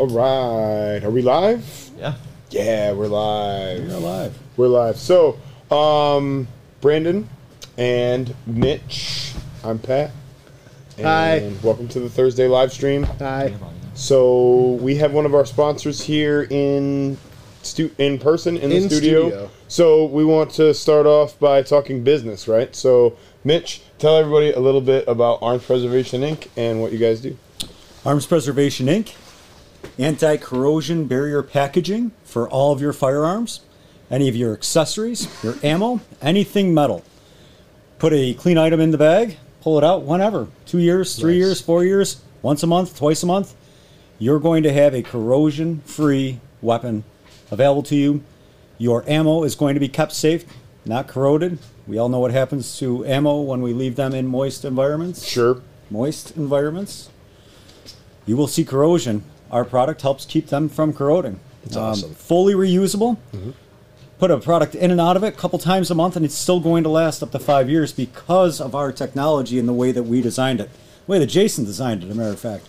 All right, are we live? Yeah. Yeah, we're live. You're alive. We're live. So, um, Brandon and Mitch, I'm Pat. And Hi. Welcome to the Thursday live stream. Hi. So we have one of our sponsors here in stu- in person in the In studio. studio. So we want to start off by talking business, right? So Mitch, tell everybody a little bit about Arms Preservation Inc. and what you guys do. Arms Preservation Inc. Anti corrosion barrier packaging for all of your firearms, any of your accessories, your ammo, anything metal. Put a clean item in the bag, pull it out whenever. Two years, three Nice. years, four years, once a month, twice a month. You're going to have a corrosion free weapon available to you. Your ammo is going to be kept safe, not corroded. We all know what happens to ammo when we leave them in moist environments Sure. moist environments, you will see corrosion. Our product helps keep them from corroding. That's um, awesome. Fully reusable. Mm-hmm. Put a product in and out of it a couple times a month, and it's still going to last up to five years because of our technology and the way that we designed it. The way that Jason designed it, as a matter of fact.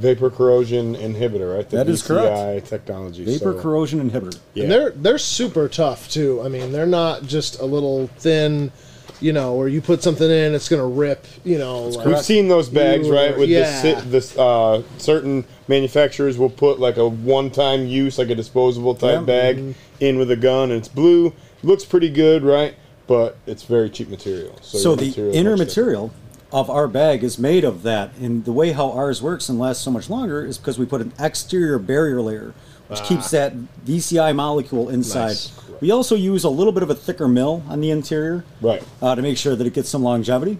Vapor corrosion inhibitor, right? The That is correct. Technology. Vapor so- corrosion inhibitor. Yeah. And they're they're super tough too. I mean, they're not just a little thin, you know, or you put something in, it's gonna rip. You know, like, We've seen those bags, You- right? With yeah. the si- this, uh, certain manufacturers will put like a one-time use, like a disposable type Yeah. bag, Mm-hmm. in with a gun, and it's blue. Looks pretty good, right? But it's very cheap material. So, So the material inner much different. material of our bag is made of that, and the way how ours works and lasts so much longer is because we put an exterior barrier layer, which keeps that VCI molecule inside. Nice. We also use a little bit of a thicker mil on the interior, Right. uh, to make sure that it gets some longevity.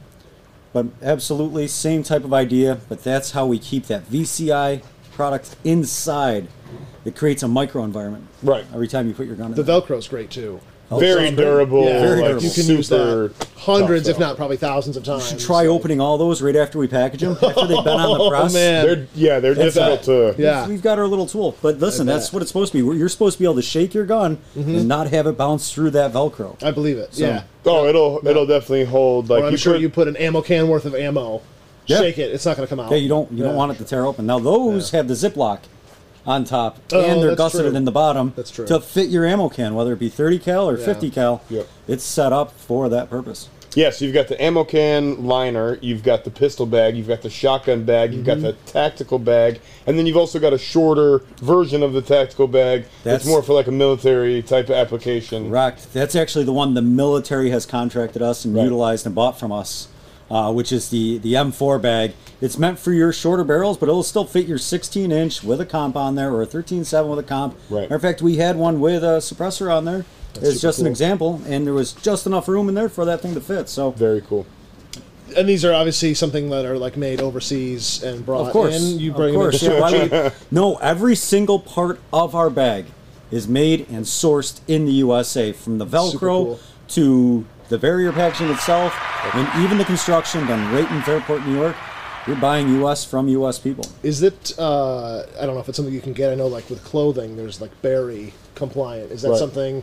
But absolutely same type of idea, but that's how we keep that VCI product inside. It creates a micro environment. Right. Every time you put your gun in. the there. Velcro's great too. Very durable. Yeah, Very like durable. You can super use that hundreds, if not probably thousands of times. You should try opening all those right after we package them, after they've been on the press. Oh, press. man. They're yeah, they're That's difficult to. Yeah. We've got our little tool. But listen, that's what it's supposed to be. You're supposed to be able to shake your gun mm-hmm. and not have it bounce through that Velcro. I believe it. So- yeah. Oh, it'll it'll definitely hold. Like Or I'm you sure put, you put an ammo can worth of ammo. Yeah. Shake it. It's not gonna come out. Yeah, you don't you Yeah. don't want it to tear open. Now those have the Ziploc on top, Oh, and they're that's gusseted true. in the bottom That's true. to fit your ammo can, whether it be 30 cal or Yeah. 50 cal. Yep. It's set up for that purpose. Yes, you've got the ammo can liner, you've got the pistol bag, you've got the shotgun bag, you've Mm-hmm. got the tactical bag, and then you've also got a shorter version of the tactical bag. That's- it's more for like a military type of application. Correct. That's actually the one the military has contracted us and Right. utilized and bought from us, uh, which is the the M4 bag. It's meant for your shorter barrels, but it'll still fit your 16 inch with a comp on there or a 13.7 with a comp. Right. Matter of fact, we had one with a suppressor on there. it's super just an example, and there was just enough room in there for that thing to fit. So, Very cool. And these are obviously something that are like made overseas and brought of course, in. You of bring them course, in. yeah, why no, every single part of our bag is made and sourced in the USA, from the Velcro cool. to the barrier packaging itself, and even the construction done right in Fairport, New York. You're buying U.S. from U.S. people. Is it? Uh, I don't know if it's something you can get. I know, like with clothing, there's like Berry compliant. Is that Right. something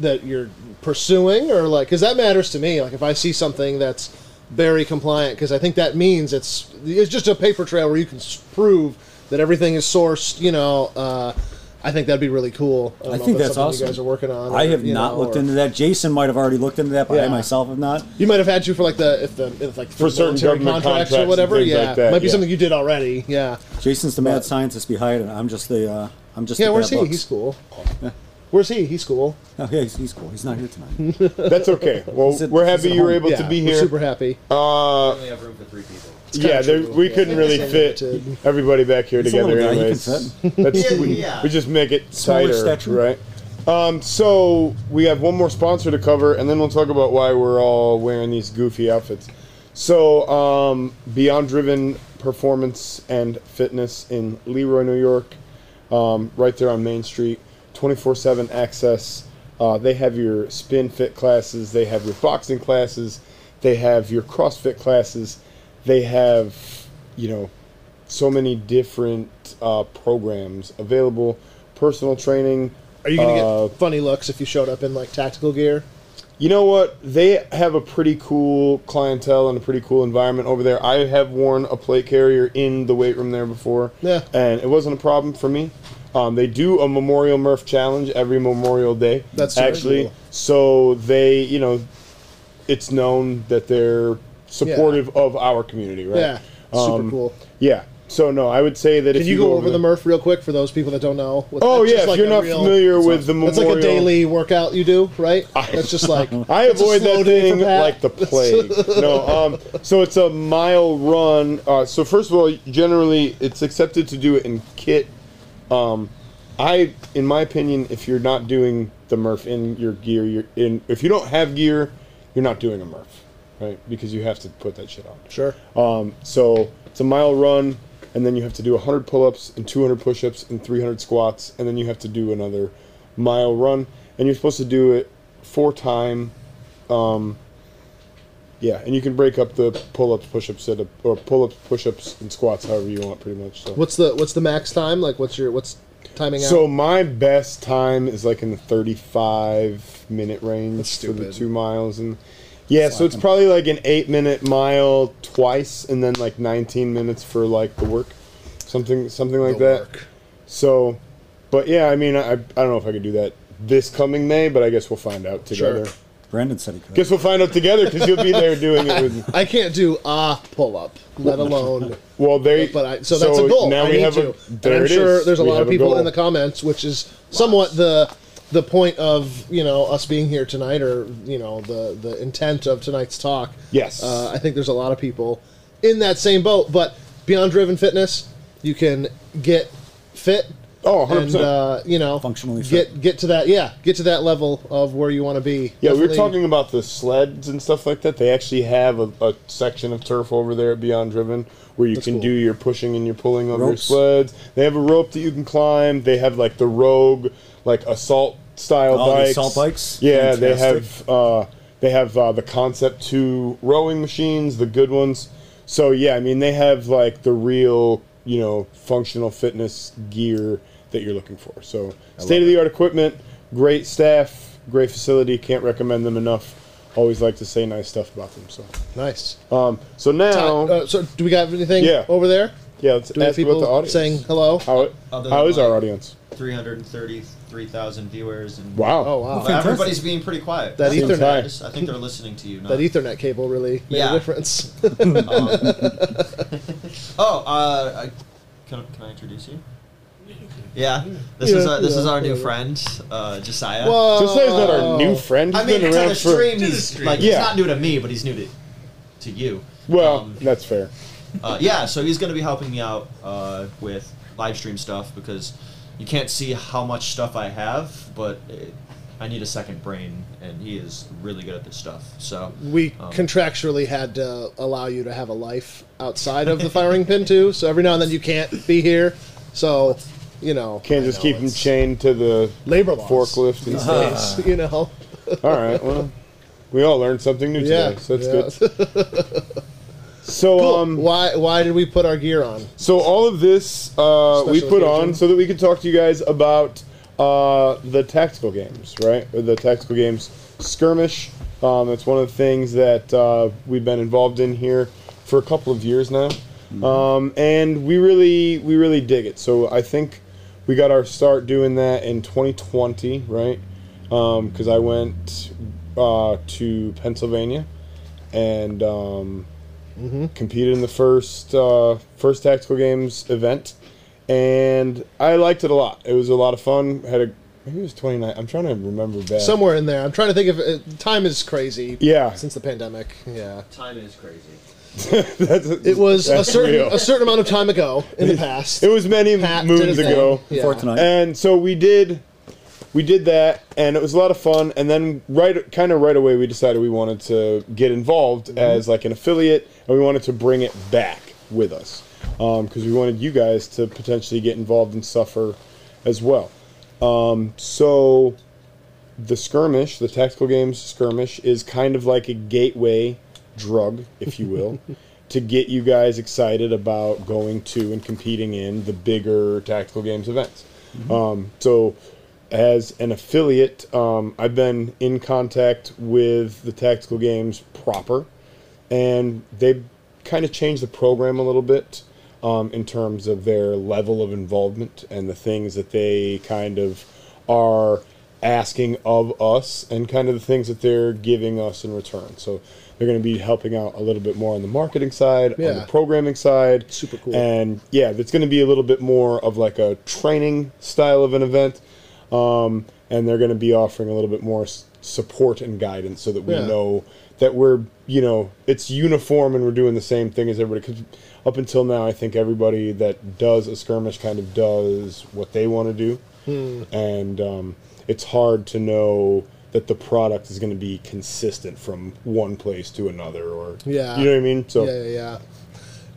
that you're pursuing, or like? Because that matters to me. Like if I see something that's Berry compliant, because I think that means it's it's just a paper trail where you can prove that everything is sourced. You know, uh, I think that'd be really cool. I, I think if that's something awesome. You guys are working on. I or, have not know, looked or- into that. Jason might have already looked into that, but I myself have not. You might have had you for like the if the if like For certain government contracts, contracts or whatever. yeah, like that, might be yeah. something you did already. Yeah. Jason's the mad scientist behind it. I'm just the uh, I'm just Yeah. the Where's bad he? looks. He's cool. Where's he? He's cool. Oh, yeah, he's, he's cool. He's not here tonight. That's okay. Well, He's we're happy you were able yeah, to be we're here. super happy. Uh, only have room for three people. Kinda yeah, there, true. we couldn't really fit everybody back here He's a together. little guy, he anyways, can That's, Yeah, we, yeah. we just make it Smaller tighter, stature. right? Um, so we have one more sponsor to cover, and then we'll talk about why we're all wearing these goofy outfits. So, um, Beyond Driven Performance and Fitness in Leroy, New York, um, right there on Main Street, 24 7 access. Uh, they have your spin fit classes, they have your boxing classes, they have your CrossFit classes, they have, you know, so many different uh, programs available. Personal training. Are you gonna Uh, get funny looks if you showed up in like tactical gear? You know what? They have a pretty cool clientele and a pretty cool environment over there. I have worn a plate carrier in the weight room there before. Yeah. And it wasn't a problem for me. Um, they do a Memorial Murph Challenge every Memorial Day. That's actually cool. so they, you know, it's known that they're supportive of our community, right? Yeah, super Um, cool. Yeah. So no, I would say that if Can you go over the there- Murph real quick for those people that don't know? What- Oh yeah, just if you're not real- familiar with the Memorial, like a daily workout you do, right? That's just like I avoid that thing like the plague. no, um, so it's a mile run. Uh, so first of all, generally it's accepted to do it in kit. Um, I, in my opinion, if you're not doing the Murph in your gear, you're in. If you don't have gear, you're not doing a Murph, right? Because you have to put that shit on. Sure. Um, so it's a mile run, and then you have to do 100 pull-ups and 200 push-ups and 300 squats, and then you have to do another mile run, and you're supposed to do it four time. Um, yeah, and you can break up the pull-ups, push-ups, or pull-ups, push-ups, and squats however you want, pretty much. So. What's the what's the max time? Like what's your what's timing So out? my best time is like in the 35 minute range That's for the stupid. two miles, and yeah, so it's probably like an eight minute mile twice, and then like 19 minutes for like the work, something something like The that. work. So, but yeah, I mean, I I don't know if I could do that this coming May, but I guess we'll find out together. Sure. Brandon said he could. Guess we'll find out together because you'll be there doing it with. I can't do a pull up, let alone. Well, there. But I, so that's a goal. Now I we need have to. a. and I'm it sure is. there's a We lot have of people goal. in the comments, which is somewhat the the point of you know us being here tonight, or you know the the intent of tonight's talk. Yes. Uh, I think there's a lot of people in that same boat, but beyond driven fitness, you can get fit Oh, 100%. and uh, you know Functionally get fit. get get to that yeah get to that level of where you want to be. Yeah, we were talking about the sleds and stuff like that. They actually have a, a section of turf over there at Beyond Driven where you That's can cool. do your pushing and your pulling on your sleds. They have a rope that you can climb. They have like the Rogue, like assault style Oh, bikes. assault bikes? Yeah, they have uh, they have uh, the Concept Two rowing machines, the good ones. So yeah, I mean they have like the real you know functional fitness gear that you're looking for. So state of the art equipment, great staff, great facility. Can't recommend them enough. Always like to say nice stuff about them. So nice. um, so now Uh, so do we got anything Yeah. over there? Yeah, let's Do we have ask about the audience. saying hello? how it, Other how than is our like- audience? 333,000 viewers. And Wow. Oh wow. Well, everybody's being pretty quiet. That Seems Ethernet- nice. I think they're listening to you. Not, That Ethernet cable really made Yeah. a difference. oh, uh, I, can, can I introduce you? Yeah, this is Yeah, our, this is yeah, our new whatever. friend, uh, Josiah. Whoa. Just say he's not our new friend. He's I mean, been to around the for. stream, To the he's stream. like Yeah. he's not new to me, but he's new to to you. Well, Um, that's fair. Uh, yeah, so he's going to be helping me out uh, with live stream stuff because you can't see how much stuff I have, but it, I need a second brain, and he is really good at this stuff. So we um, contractually had to allow you to have a life outside of the firing pin too. So every now and then you can't be here. So you know, Can't just know, keep him chained to the labor laws forklift and these stuff. days. You know, All right. Well, we all learned something new yeah, today, so that's yeah. good. So, Cool. um, why why did we put our gear on? so all of this uh, we put occasion. on so that we could talk to you guys about uh, the tactical games, right? Or the tactical games skirmish. Um, that's one of the things that uh, we've been involved in here for a couple of years now, um, and we really we really dig it. So I think we got our start doing that in 2020, right? Because I went uh, to Pennsylvania and um, competed in the first uh, first tactical games event, and I liked it a lot. It was a lot of fun. Had a maybe it was 29. I'm trying to remember back. Somewhere in there, I'm trying to think of it. Time is crazy. Yeah. Since the pandemic, yeah. time is crazy. That's, It was a certain real. a certain amount of time ago in the past. It was many Pat moons ago. Yeah. Before tonight. And so we did we did that and it was a lot of fun and then right kind of right away we decided we wanted to get involved Mm-hmm. as like an affiliate and we wanted to bring it back with us because we wanted you guys to potentially get involved and suffer as well. Um, so the skirmish the tactical games skirmish is kind of like a gateway drug if you will to get you guys excited about going to and competing in the bigger tactical games events. Um, so as an affiliate, um, I've been in contact with the Tactical Games proper, and they've kind of changed the program a little bit um, in terms of their level of involvement and the things that they kind of are asking of us and kind of the things that they're giving us in return. So they're going to be helping out a little bit more on the marketing side, on the programming side. Super cool. And yeah, it's going to be a little bit more of like a training style of an event. Um, and they're going to be offering a little bit more s- support and guidance so that we Yeah. know that we're, you know, it's uniform and we're doing the same thing as everybody. Because up until now, I think everybody that does a skirmish kind of does what they want to do. Hmm. And um, it's hard to know that the product is going to be consistent from one place to another or Yeah. you know what i mean so yeah, yeah, yeah.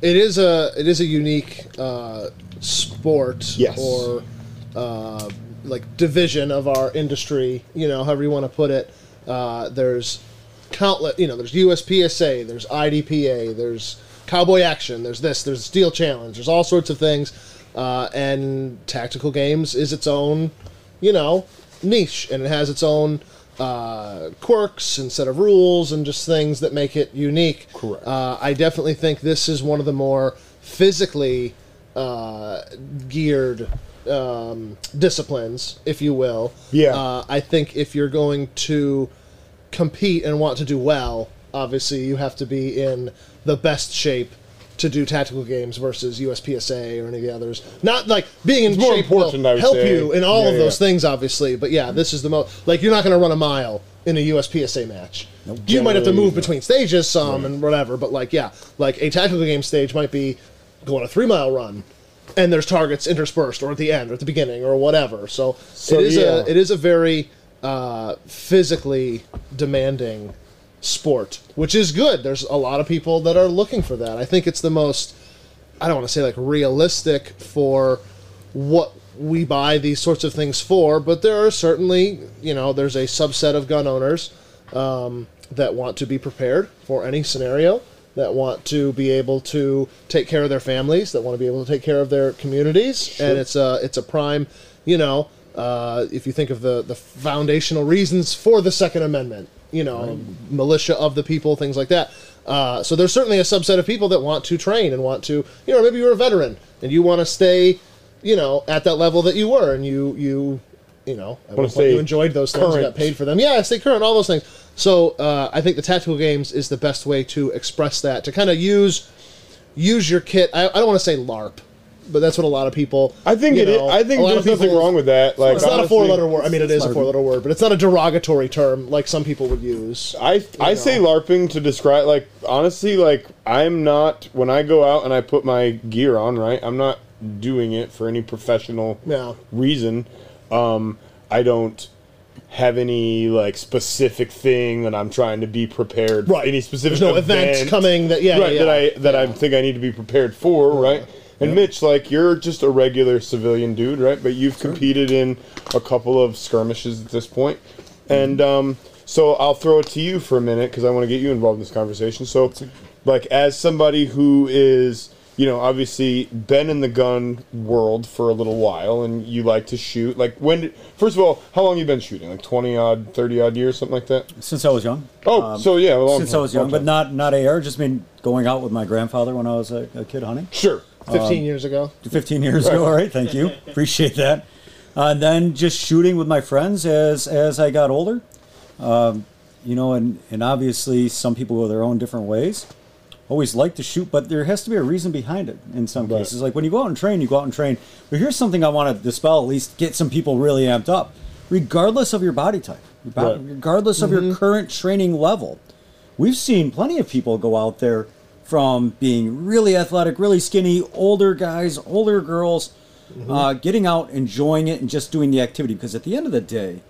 It is a it is a unique uh, sport Yes. or uh, like division of our industry. You know, however you want to put it. Uh, there's countless. You know, there's USPSA, there's IDPA, there's Cowboy Action, there's this, there's Steel Challenge, there's all sorts of things. Uh, and tactical games is its own, you know, niche, and it has its own uh, quirks and set of rules and just things that make it unique. Correct. Uh, I definitely think this is one of the more physically uh, geared um, disciplines, if you will. Yeah. Uh, I think if you're going to compete and want to do well, obviously you have to be in the best shape to do tactical games versus USPSA or any of the others. Not like being in It's more shape will important, I help say. you in all Yeah, of those yeah. things, obviously. But yeah, this is the most like you're not going to run a mile in a USPSA match. No, You might have to move between stages some and whatever, but like yeah, like a tactical game stage might be going a three mile run, and there's targets interspersed or at the end or at the beginning or whatever. So, So, it is yeah. a it is a very uh, physically demanding sport, which is good. There's a lot of people that are looking for that. I think it's the most I don't want to say like realistic for what we buy these sorts of things for, but there are certainly, you know, there's a subset of gun owners um, that want to be prepared for any scenario, that want to be able to take care of their families, that want to be able to take care of their communities, and it's a it's a prime, you know, uh, if you think of the the foundational reasons for the Second Amendment, you know, militia of the people, things like that. Uh, so there's certainly a subset of people that want to train and want to, you know, maybe you're a veteran and you want to stay, you know, at that level that you were, and you you, you know, at one point you enjoyed those things, you got paid for them, yeah, stay current, all those things. So uh, I think the tactical games is the best way to express that, to kind of use use your kit. I, I don't want to say LARP, but that's what a lot of people. i think it. it is, know, i think there's of nothing people- wrong with that like It's not a four-letter word. I mean, it is a four-letter word, but it's not a derogatory term like some people would use. I I know. say LARPing to describe like honestly like I'm not when I go out and I put my gear on right I'm not doing it for any professional Yeah. reason. Um, I don't have any like specific thing that I'm trying to be prepared. For. Right. Any specific There's no events event, coming that yeah, right yeah, that I that I think I need to be prepared for. Right. And Mitch, like you're just a regular civilian dude, right? But you've competed in a couple of skirmishes at this point, and um, so I'll throw it to you for a minute because I want to get you involved in this conversation. So, like as somebody who is you know, obviously been in the gun world for a little while, and you like to shoot. Like when? Did, first of all, how long you been shooting? Like twenty odd, thirty odd years, something like that. Since I was young. Oh, Um, so yeah, a long since time, I was young, but time. not not AR. Just been going out with my grandfather when I was a, a kid hunting. sure. Fifteen years ago. 15 years ago. All right, thank you. Appreciate that. Uh, and then just shooting with my friends as as I got older. Um, you know, and and obviously some people go their own different ways. Always like to shoot, but there has to be a reason behind it in some Right. cases. Like when you go out and train, you go out and train. But here's something I want to dispel, at least get some people really amped up. Regardless of your body type, your Right. regardless of your current training level, we've seen plenty of people go out there from being really athletic, really skinny, older guys, older girls, uh, getting out, enjoying it, and just doing the activity. Because at the end of the day,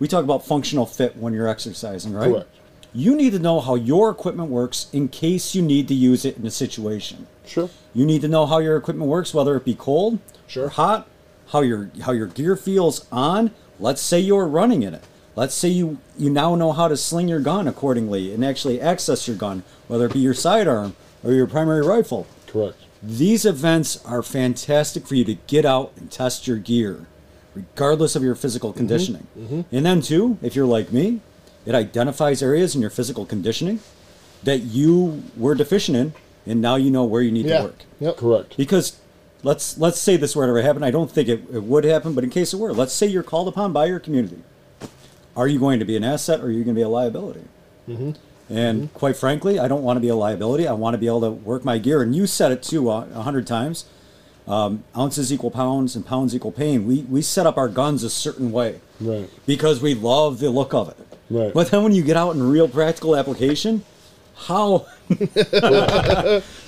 we talk about functional fit when you're exercising, right? Correct. You need to know how your equipment works in case you need to use it in a situation. Sure. You need to know how your equipment works, whether it be cold Sure. hot, how your how your gear feels on. Let's say you're running in it. Let's say you you now know how to sling your gun accordingly and actually access your gun, whether it be your sidearm or your primary rifle. Correct. These events are fantastic for you to get out and test your gear, regardless of your physical mm-hmm. conditioning. Mm-hmm. And then, too, if you're like me, it identifies areas in your physical conditioning that you were deficient in, and now you know where you need Yeah. to work. Yep. Correct. Because let's let's say this were to ever happen. I don't think it, it would happen, but in case it were, let's say you're called upon by your community. Are you going to be an asset or are you going to be a liability? Mm-hmm. And quite frankly, I don't want to be a liability. I want to be able to work my gear. And you said it too uh, a hundred times. Um, ounces equal pounds and pounds equal pain. We we set up our guns a certain way Right. because we love the look of it. Right. But then when you get out in real practical application, how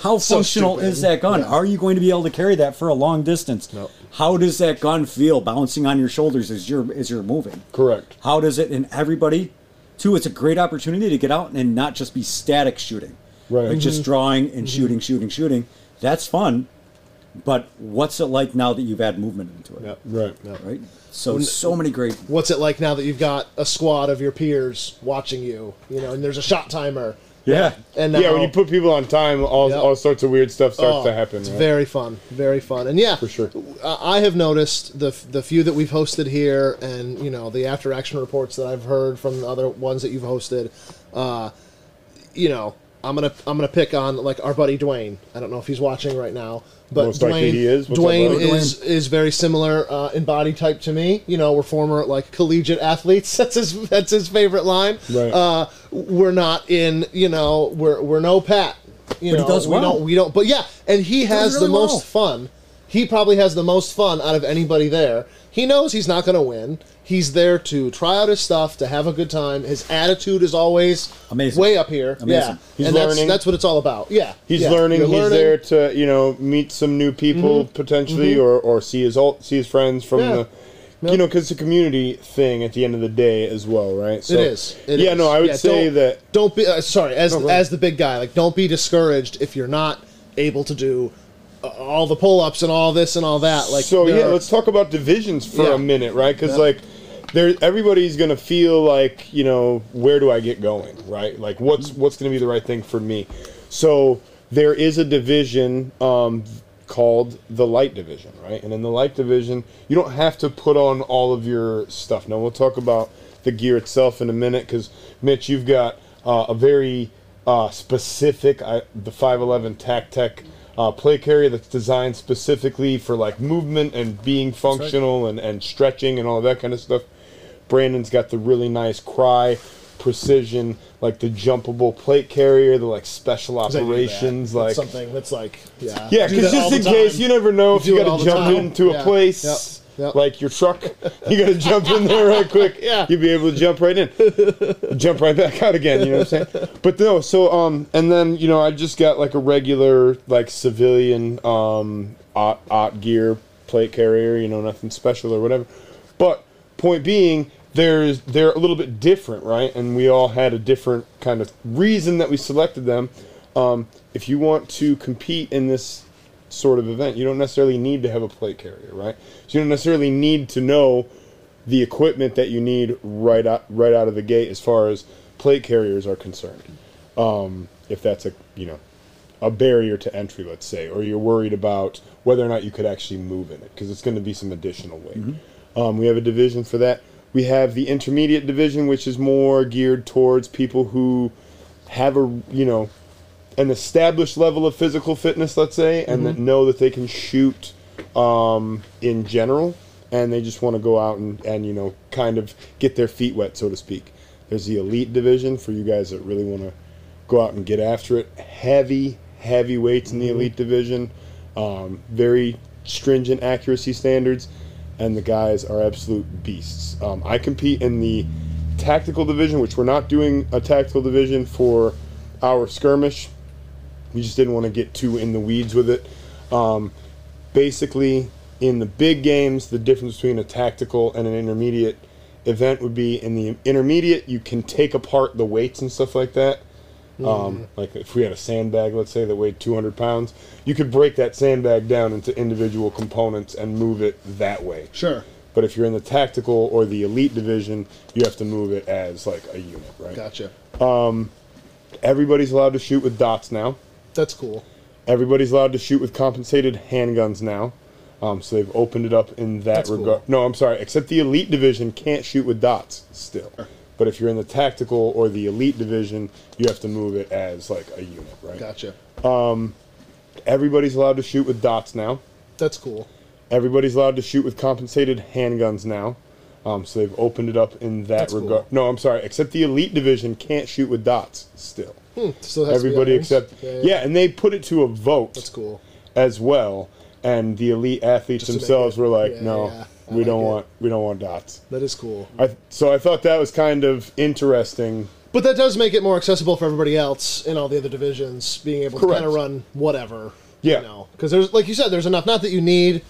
how functional stupid. is that gun? Are you going to be able to carry that for a long distance? No. How does that gun feel bouncing on your shoulders as you're as you're moving? Correct. How does it? And everybody, too, it's a great opportunity to get out and not just be static shooting, Right. Like just drawing and Mm-hmm. shooting, shooting, shooting. That's fun, but what's it like now that you've had movement into it? Yep. Right. Right. So so many great. What's it like now that you've got a squad of your peers watching you? You know, and there's a shot timer. Yeah. And now, Yeah, when you put people on time, all, Yep. all sorts of weird stuff starts Oh, to happen. It's right? very fun, very fun, and yeah, For sure. I I have noticed the the few that we've hosted here, and you know the after action reports that I've heard from the other ones that you've hosted. Uh, you know, I'm gonna I'm gonna pick on like our buddy Dwayne. I don't know if he's watching right now, but Most Dwayne he is. What's Dwayne buddy? is is very similar uh, in body type to me. You know, we're former like collegiate athletes. That's his that's his favorite line. Right. Uh, we're not in. You know, we're we're no Pat. You But he know, does we well. don't we don't. But yeah, and he has really the most well. fun. He probably has the most fun out of anybody there. He knows he's not going to win. He's there to try out his stuff, to have a good time. His attitude is always Amazing. way up here. Amazing. Yeah, He's and that's learning. that's what it's all about. Yeah, He's yeah. learning. You're He's there to you know meet some new people potentially, or, or see his old, see his friends from Mm-hmm. Yeah. the, you know, because it's a community thing at the end of the day as well, right? So, It is. It yeah, is. no, I would Yeah, say don't- that Don't be uh, sorry as ahead. as the big guy. Like, don't be discouraged if you're not able to do all the pull ups and all this and all that. Like, so yeah, let's talk about divisions for Yeah. a minute, right? Because Yeah. like, there, everybody's gonna feel like you know, where do I get going, right? Like, what's what's gonna be the right thing for me? So there is a division um, called the light division, right? And in the light division, you don't have to put on all of your stuff. Now we'll talk about the gear itself in a minute, because Mitch, you've got uh, a very uh, specific, I, the 511 TacTec uh, plate carrier that's designed specifically for like movement and being functional and, and stretching and all that kind of stuff. Brandon's got the really nice Crye Precision, like the jumpable plate carrier, the like special I do that. operations, That's like something that's like yeah, yeah, because just in case you never know if you got to jump into a place Yep. Yep. like your truck, you got to jump in there right quick. Yeah. you'll be able to jump right in, jump right back out again. You know what I'm saying? But no, so um, and then you know I just got like a regular like civilian um ot, ot gear plate carrier. You know, nothing special or whatever. But point being, there's they're a little bit different, right? And we all had a different kind of reason that we selected them. Um, if you want to compete in this sort of event, you don't necessarily need to have a plate carrier, right? So you don't necessarily need to know the equipment that you need right out right out of the gate as far as plate carriers are concerned. Um, if that's a you know a barrier to entry, let's say, or you're worried about whether or not you could actually move in it because it's going to be some additional weight. Um, we have a division for that. We have the intermediate division, which is more geared towards people who have a you know an established level of physical fitness, let's say, and that know that they can shoot um, in general, and they just want to go out and, and you know kind of get their feet wet, so to speak. There's the elite division for you guys that really want to go out and get after it. Heavy, heavy weights in the elite division, um, very stringent accuracy standards, and the guys are absolute beasts. Um, I compete in the tactical division, which we're not doing a tactical division for our skirmish. We just didn't want to get too in the weeds with it. Um, basically, in the big games, the difference between a tactical and an intermediate event would be in the intermediate, you can take apart the weights and stuff like that. Um, like if we had a sandbag, let's say that weighed 200 pounds, you could break that sandbag down into individual components and move it that way. Sure, But if you're in the tactical or the elite division, you have to move it as like a unit, right? gotcha. Everybody's allowed to shoot with dots now. That's cool. Everybody's allowed to shoot with compensated handguns now. Um, so they've opened it up in that That's cool. regard. No, I'm sorry. Except the elite division can't shoot with dots still. But if you're in the tactical or the elite division, you have to move it as like a unit, right? Gotcha. Everybody's allowed to shoot with dots now. That's cool. Everybody's allowed to shoot with compensated handguns now. Um, so they've opened it up in that regard. cool. No, I'm sorry. Except the elite division can't shoot with dots still. Hmm, still has to be Everybody except yeah, and they put it to a vote That's cool. as well. And the elite athletes Just themselves were like, yeah, "No, yeah, we like don't it. want we don't want dots." That is cool. I, so I thought that was kind of interesting. But that does make it more accessible for everybody else in all the other divisions, being able Correct. to kind of run whatever. Yeah. You know, because there's like you said, there's enough. Not that you need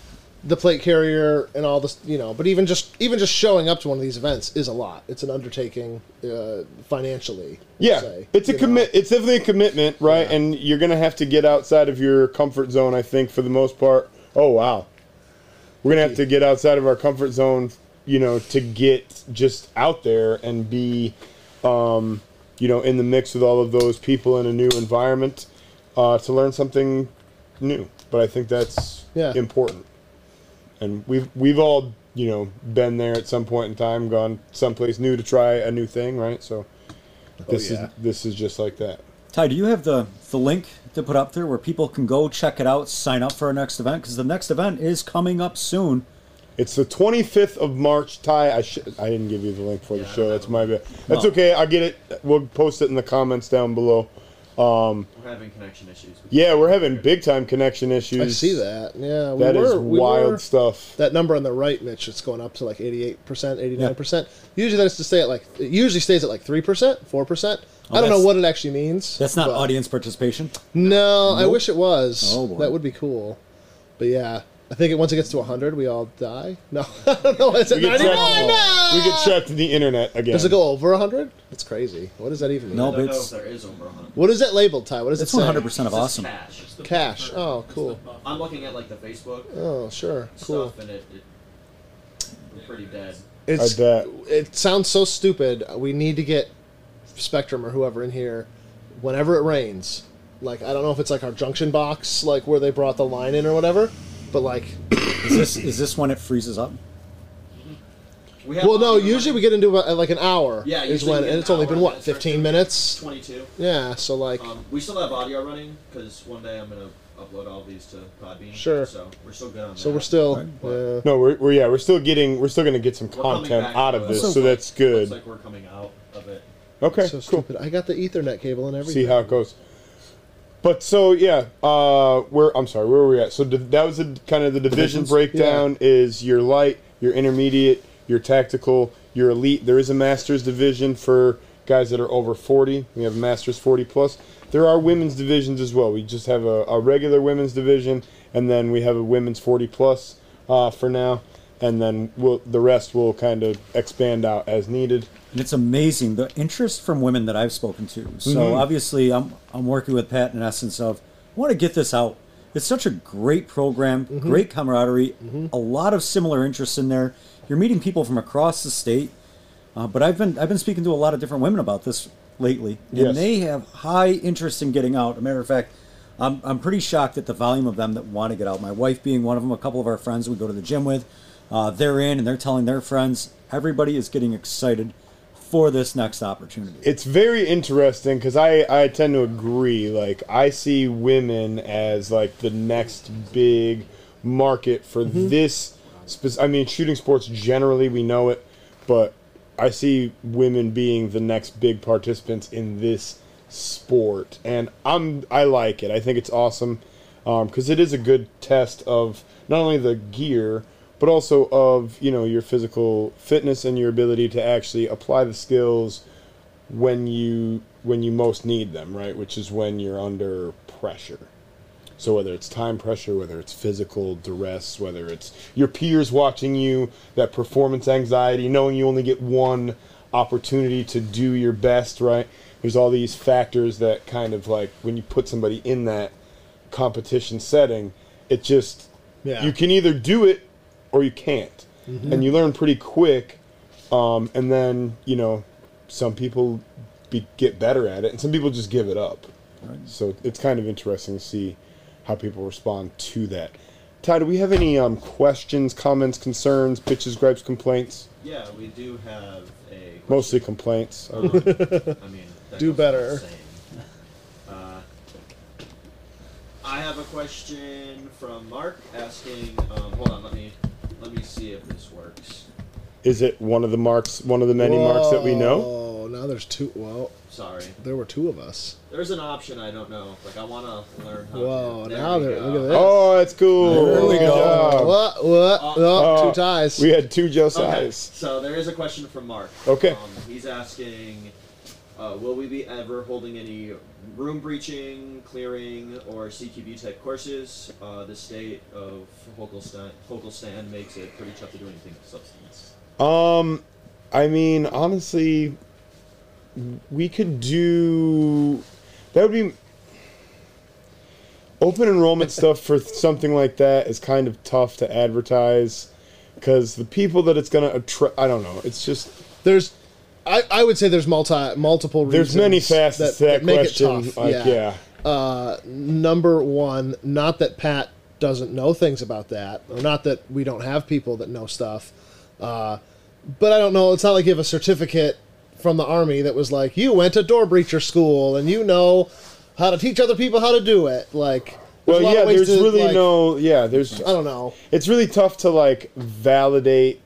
the plate carrier and all this, you know, but even just even just showing up to one of these events is a lot. It's an undertaking uh, financially. Yeah, say, it's a know. commit. It's definitely a commitment, right? Yeah. And you're gonna have to get outside of your comfort zone. I think for the most part. Oh wow, we're gonna have to get outside of our comfort zone, you know, to get just out there and be, um, you know, in the mix with all of those people in a new environment, uh, to learn something new. But I think that's Yeah. important. And we've we've all you know been there at some point in time, gone someplace new to try a new thing, right? So this yeah. is this is just like that. Ty, do you have the, the link to put up there where people can go check it out, sign up for our next event? Because the next event is coming up soon. It's the 25th of March, Ty. I sh- I didn't give you the link for the Yeah, show. That's my bad. That's No. okay. I'll get it. We'll post it in the comments down below. Um, we're having connection issues. Yeah, we're having big time connection issues. I see that. Yeah, we That is were, we wild were- stuff. That number on the right, Mitch, it's going up to like eighty-eight percent, eighty-nine percent. Usually, that is to stay at like. It usually stays at like three percent, four percent. I oh, don't know what it actually means. That's not audience participation. No, I wish it was. Oh, boy. That would be cool. But yeah, I think once it gets to 100, we all die. No, I don't know. It's at We get, 99 trapped, now. we get trapped in the internet again. Does it go over 100? That's crazy. What does that even mean? No, I don't know if there is over 100. What is that labeled, Ty? What does It's it say? 100% of It says awesome. Cash. Cash. Oh, cool. I'm looking at like the Facebook Oh, sure. Cool. stuff, and it, it we're pretty dead. It's, I bet. It sounds so stupid. We need to get Spectrum or whoever in here whenever it rains. Like, I don't know if it's like our junction box, like where they brought the line in or whatever. But like, Is this is this when it freezes up? We have well, no. Usually we get into about, like an hour. Yeah, is when, and it's only been what, then it starts 15 minutes? 22. Yeah. So like, Um, we still have audio running because one day I'm gonna upload all these to Podbean. Sure. So we're still good on so we're still. Right. Yeah. No, we're, we're yeah, we're still getting we're still gonna get some We're content out of this, So- so that's good. Looks like we're coming out of it. Okay, so cool. stupid. I got the Ethernet cable and everything. see how it goes. But so yeah, uh, where I'm sorry, where were we at? So div- that was the, kind of the division Divisions? breakdown. Is your light, your intermediate, your tactical, your elite. There is a masters division for guys that are over 40. We have masters 40 plus. There are women's divisions as well. We just have a, a regular women's division, and then we have a women's 40 plus uh, for now, and then we'll, the rest will kind of expand out as needed. And it's amazing the interest from women that I've spoken to. So Mhm. obviously, I'm I'm working with Pat in essence of I want to get this out. It's such a great program, great camaraderie, a lot of similar interests in there. You're meeting people from across the state. Uh, but I've been I've been speaking to a lot of different women about this lately, and Yes. they have high interest in getting out. As a matter of fact, I'm I'm pretty shocked at the volume of them that want to get out. My wife being one of them. A couple of our friends we go to the gym with, uh, they're in and they're telling their friends. Everybody is getting excited for this next opportunity. it's very interesting because I, I tend to agree like i see women as like the next big market for this spec- i mean shooting sports generally we know it but i see women being the next big participants in this sport and i'm i like it i think it's awesome because it is a good test of not only the gear but also of you know your physical fitness and your ability to actually apply the skills when you when you most need them, right? Which is when you're under pressure. So whether it's time pressure, whether it's physical duress, whether it's your peers watching you, that performance anxiety, knowing you only get one opportunity to do your best, right? There's all these factors that kind of like when you put somebody in that competition setting, it just Yeah. you can either do it or you can't, and you learn pretty quick. Um, and then you know, some people be, get better at it, and some people just give it up. So it's kind of interesting to see how people respond to that. Ty, do we have any um, questions, comments, concerns, bitches, gripes, complaints? Yeah, we do have a. Mostly complaints. Um, I mean, Do better. Uh, I have a question from Mark asking. Um, hold on, let me let me see if this works. Is it one of the marks, one of the many marks that we know? Oh, now there's two. Well, Sorry, there were two of us. there's an option I don't know. Like I want to learn. How Whoa, to, there now we there- go. look at this. Oh, that's cool. There we Good go. job. What? What? Uh, oh, two ties. We had two Okay, Josiahs. so there is a question from Mark. Okay. Um, he's asking, uh, will we be ever holding any room breaching, clearing, or CQB type courses? Uh, the state of Hokelstand, Hokelstand makes it pretty tough to do anything of substance. Um, I mean, honestly, we could do. That would be. Open enrollment stuff for something like that is kind of tough to advertise because the people that it's going to attract. I don't know. It's just. There's, I, I would say there's multi multiple reasons. There's many facets to that, make question. It tough. Like, yeah. yeah. Uh, number one, not that Pat doesn't know things about that, or not that we don't have people that know stuff. Uh, but I don't know. It's not like you have a certificate from the army that was like you went to door breacher school and you know how to teach other people how to do it. Like, Well, there's a lot yeah, there's to, really like, no. Yeah, there's. I don't know. It's really tough to, like, validate.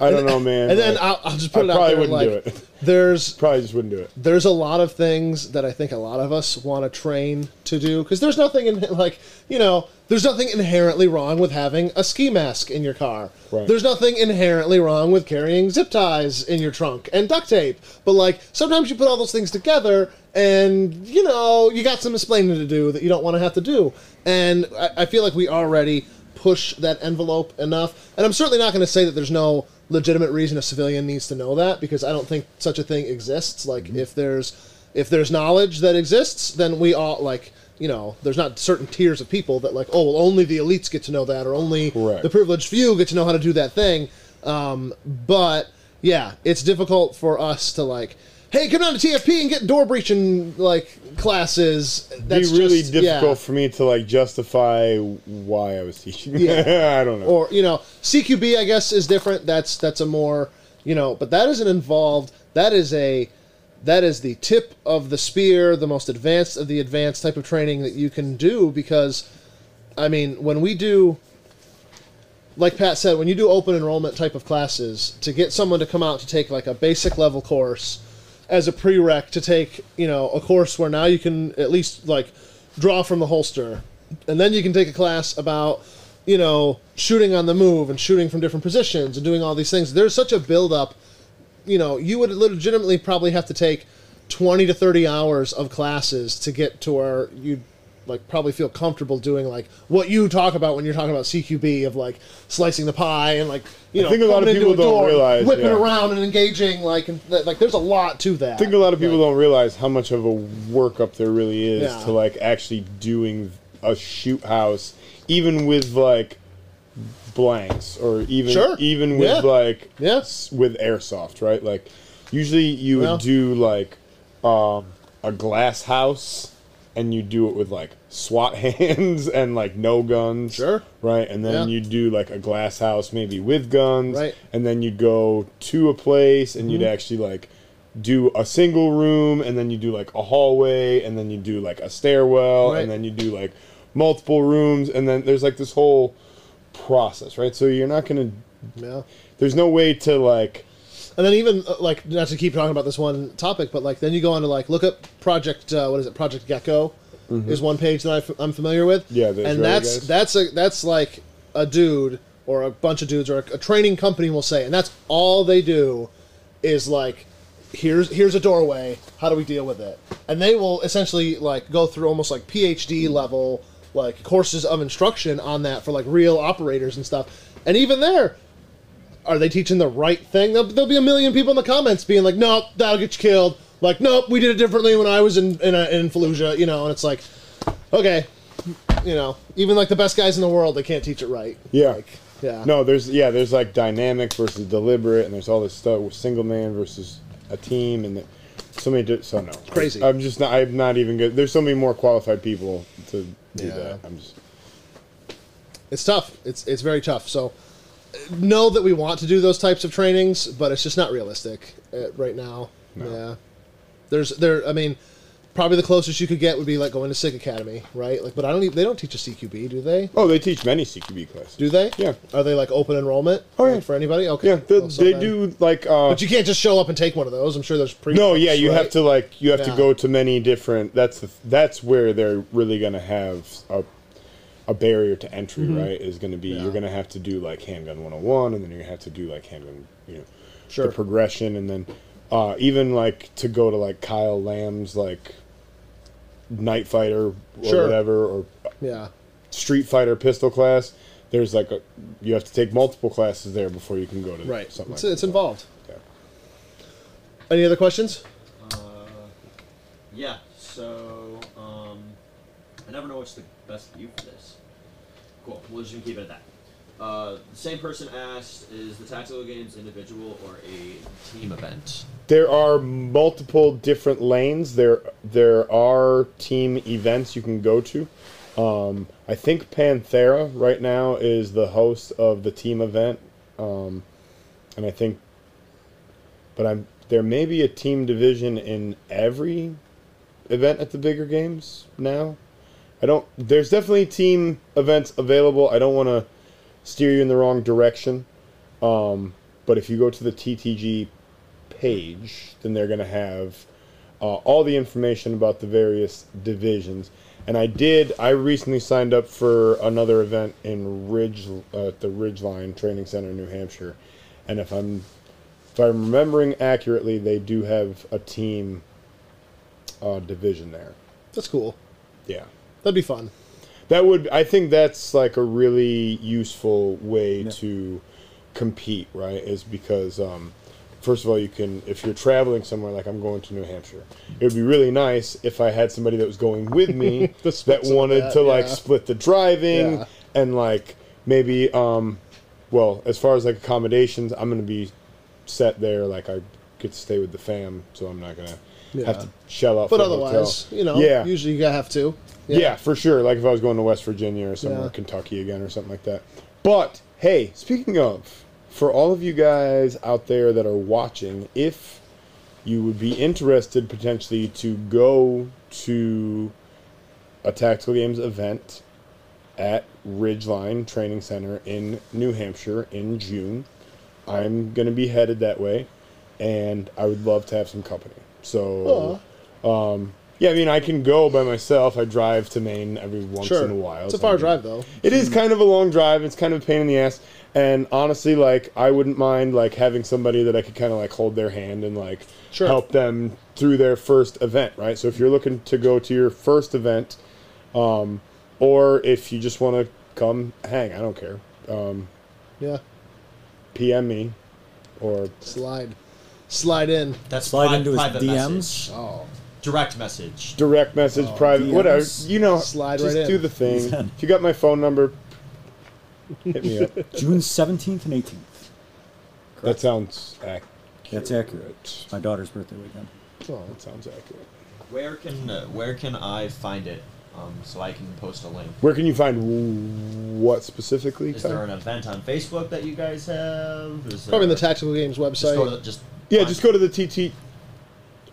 I don't know, man. And then I'll, I'll just put I it out probably there. wouldn't like, do it. there's Probably just wouldn't do it. there's a lot of things that I think a lot of us want to train to do because there's nothing in like you know there's nothing inherently wrong with having a ski mask in your car. Right. There's nothing inherently wrong with carrying zip ties in your trunk and duct tape. But like sometimes you put all those things together and you know you got some explaining to do that you don't want to have to do. And I, I feel like we already push that envelope enough. And I'm certainly not going to say that there's no legitimate reason a civilian needs to know that because I don't think such a thing exists. Like Mm-hmm. if there's if there's knowledge that exists, then we all like you know there's not certain tiers of people that like oh well only the elites get to know that or only Correct. the privileged few get to know how to do that thing. Um, but yeah, it's difficult for us to like. Hey, come down to TFP and get door breaching like classes. That's be really just- difficult yeah. for me to like justify why I was teaching. Yeah. I don't know. or you know CQB I guess is different. That's that's a more you know, but that isn't involved. That is a that is the tip of the spear, the most advanced of the advanced type of training that you can do because I mean when we do like Pat said, when you do open enrollment type of classes, to get someone to come out to take like a basic level course as a prereq to take, you know, a course where now you can at least like draw from the holster. And then you can take a class about, you know, shooting on the move and shooting from different positions and doing all these things. There's such a build up, you know, you would legitimately probably have to take 20 to 30 hours of classes to get to where you'd like probably feel comfortable doing like what you talk about when you're talking about CQB of like slicing the pie and like you I know think a lot of people don't door, realize, whipping yeah. around and engaging like and th- like there's a lot to that. I think a lot of people Like, don't realize how much of a workup there really is Yeah. to like actually doing a shoot house, even with like blanks or even Sure. even with Yeah. like Yeah. s- with airsoft, right? Like usually you would Well- do like um, a glass house and you do it with like SWAT hands and like no guns. Sure. Right? And then Yeah. you do like a glass house maybe with guns. Right. And then you'd go to a place and you'd mm-hmm. actually like do a single room and then you do like a hallway and then you do like a stairwell Right. and then you do like multiple rooms and then there's like this whole process, right? So you're not going to yeah. there's no way to like And then even uh, like not to keep talking about this one topic, but like then you go on to like look up Project uh, what is it? Project Gecko is one page that I f- I'm familiar with. Mm-hmm. Yeah, and Israeli that's guys. that's a that's like a dude or a bunch of dudes or a, a training company will say, and that's all they do is like here's here's a doorway. How do we deal with it? And they will essentially like go through almost like PhD level like courses of instruction on that for like real operators and stuff. And even there, are they teaching the right thing? There'll, there'll be a million people in the comments being like, "Nope, that'll get you killed." Like, "Nope, we did it differently when I was in in, in Fallujah," you know. And it's like, okay, you know, even like the best guys in the world, they can't teach it right. Yeah. Like, yeah. No, there's yeah, there's like dynamic versus deliberate, and there's all this stuff with single man versus a team, and the, So many. Di- so no. Crazy. I'm just not. I'm not even good. There's so many more qualified people to do Yeah. that. I'm just. It's tough. It's it's very tough. So uh, know that we want to do those types of trainings, but it's just not realistic uh, right now. No. Yeah. There's there. I mean, probably the closest you could get would be like going to SIG Academy, right? Like, but I don't. Even, they don't teach a CQB, do they? Oh, they teach many CQB classes. Do they? Yeah. Are they like open enrollment? Oh, yeah. Like, for anybody. Okay. Yeah, they, Well, so they then- do like. Uh, But you can't just show up and take one of those. I'm sure there's pre. no, yeah, you have to like you have to go to many different. That's the that's where they're really gonna have a a barrier to entry, right? Is going to be Mm-hmm. Yeah. you're going to have to do like handgun 101, and then you're going to have to do like handgun, you know, Sure. the progression, and then uh, even like to go to like Kyle Lamb's like night fighter or Sure. whatever or Yeah. street fighter pistol class. There's like a you have to take multiple classes there before you can go to Right. something It's, like it's that. involved. Yeah. Any other questions? Uh, yeah. So, I never know what's the best view for this. Cool. We'll just keep it at that. Uh, the same person asked: Is the tactical games individual or a team event? There are multiple different lanes. There there are team events you can go to. Um, I think Panthera right now is the host of the team event, um, and I think, but I'm there may be a team division in every event at the bigger games now. I don't. There's definitely team events available. I don't want to steer you in the wrong direction, um, but if you go to the TTG page, then they're going to have uh, all the information about the various divisions. And I did. I recently signed up for another event in Ridge uh, at the Ridgeline Training Center, in New Hampshire, and if I'm if I'm remembering accurately, they do have a team uh, division there. That's cool. Yeah. That'd be fun. That would I think that's like a really useful way Yeah. to compete, right? Is because um, first of all, you can if you're traveling somewhere like I'm going to New Hampshire, it would be really nice if I had somebody that was going with me that wanted that, to like split the driving Yeah. and like maybe um, well, as far as like accommodations, I'm gonna be set there. Like I get to stay with the fam, so I'm not gonna Yeah. have to shell out. But for otherwise, you know, yeah, usually you have to. Yeah. for sure. Like if I was going to West Virginia or somewhere, Yeah. Kentucky again or something like that. But hey, speaking of, for all of you guys out there that are watching, if you would be interested potentially to go to a Tactical Games event at Ridgeline Training Center in New Hampshire in June, I'm going to be headed that way, and I would love to have some company. So, um, yeah, I mean, I can go by myself. I drive to Maine every once Sure. in a while. It's a so far I mean- drive though. it is kind of a long drive. It's kind of a pain in the ass. And honestly, like I wouldn't mind like having somebody that I could kind of like hold their hand and like Sure. help them through their first event, right? So if you're looking to go to your first event, um, or if you just want to come hang, I don't care. Um, Yeah. PM me, or Slide. Slide in. That's Slide pri- into his DMs? message. Oh. Direct message. direct message, private, DMs. whatever. You know, Slide just right in. do the thing. if you got my phone number, hit me up. June 17th and 18th. that sounds accurate. That's accurate. My daughter's birthday weekend. Oh. That sounds accurate. Where can uh, where can I find it? Um, so I can post a link. Where can you find w- what specifically? Is Kyle? there an event on Facebook that you guys have? Is Probably in the there- Tactical Games Just go website. to just Yeah, find- just go to the TT.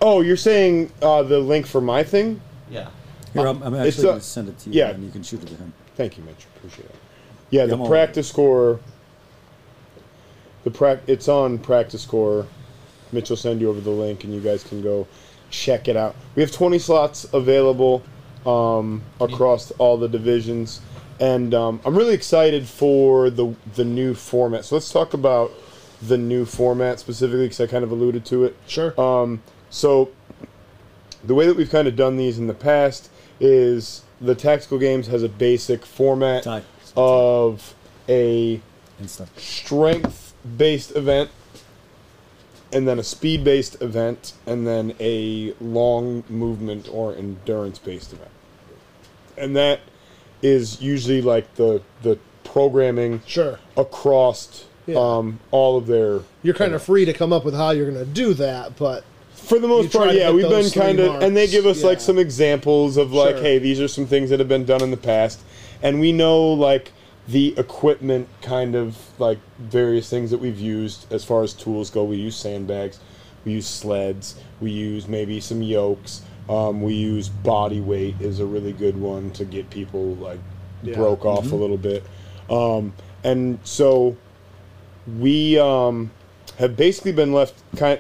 Oh, you're saying uh, the link for my thing? Yeah. Here, I'm, I'm It's actually going to send it to you, yeah. and you can shoot it to him. Thank you, Mitch. Appreciate it. Yeah, the I'm all- practice score. The prac. It's on practice score. Mitch will send you over the link, and you guys can go check it out. We have 20 slots available um, across all the divisions, and um, I'm really excited for the the new format. So let's talk about the new format specifically, because I kind of alluded to it. Sure. Um, so the way that we've kind of done these in the past is the tactical games has a basic format Ty. of a strength based event and then a speed based event and then a long movement or endurance based event. And that is usually like the the programming sure. across Yeah. um, all of their You're kind of free to come up with how you're going to do that, but For the most part, yeah, we've been kind of, and they give us like some examples of like, Sure. hey, these are some things that have been done in the past, and we know like the equipment kind of like various things that we've used as far as tools go. We use sandbags, we use sleds, we use maybe some yokes, um, we use body weight is a really good one to get people like Yeah. broke off a little bit, um, and so we um, have basically been left kind.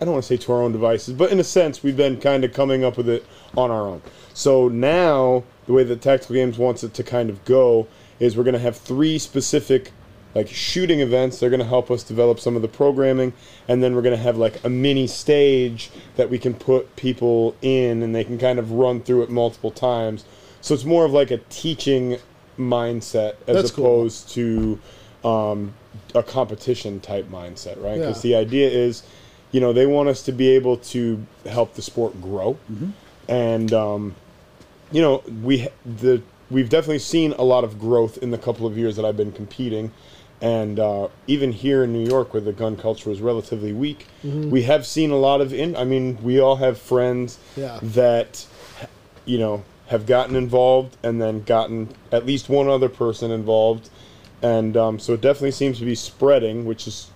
I don't want to say to our own devices, but in a sense, we've been kind of coming up with it on our own. So now, the way that Tactical Games wants it to kind of go is we're going to have three specific like shooting events. They're going to help us develop some of the programming, and then we're going to have like a mini stage that we can put people in, and they can kind of run through it multiple times. So it's more of like a teaching mindset as That's cool. opposed to um, a competition type mindset, right? Because Yeah. the idea is, you know, they want us to be able to help the sport grow, and um, you know, we the we've definitely seen a lot of growth in the couple of years that I've been competing, and uh, even here in New York, where the gun culture is relatively weak, Mm-hmm. we have seen a lot of. In I mean, we all have friends Yeah. that, you know, have gotten involved and then gotten at least one other person involved, and um, so it definitely seems to be spreading, which is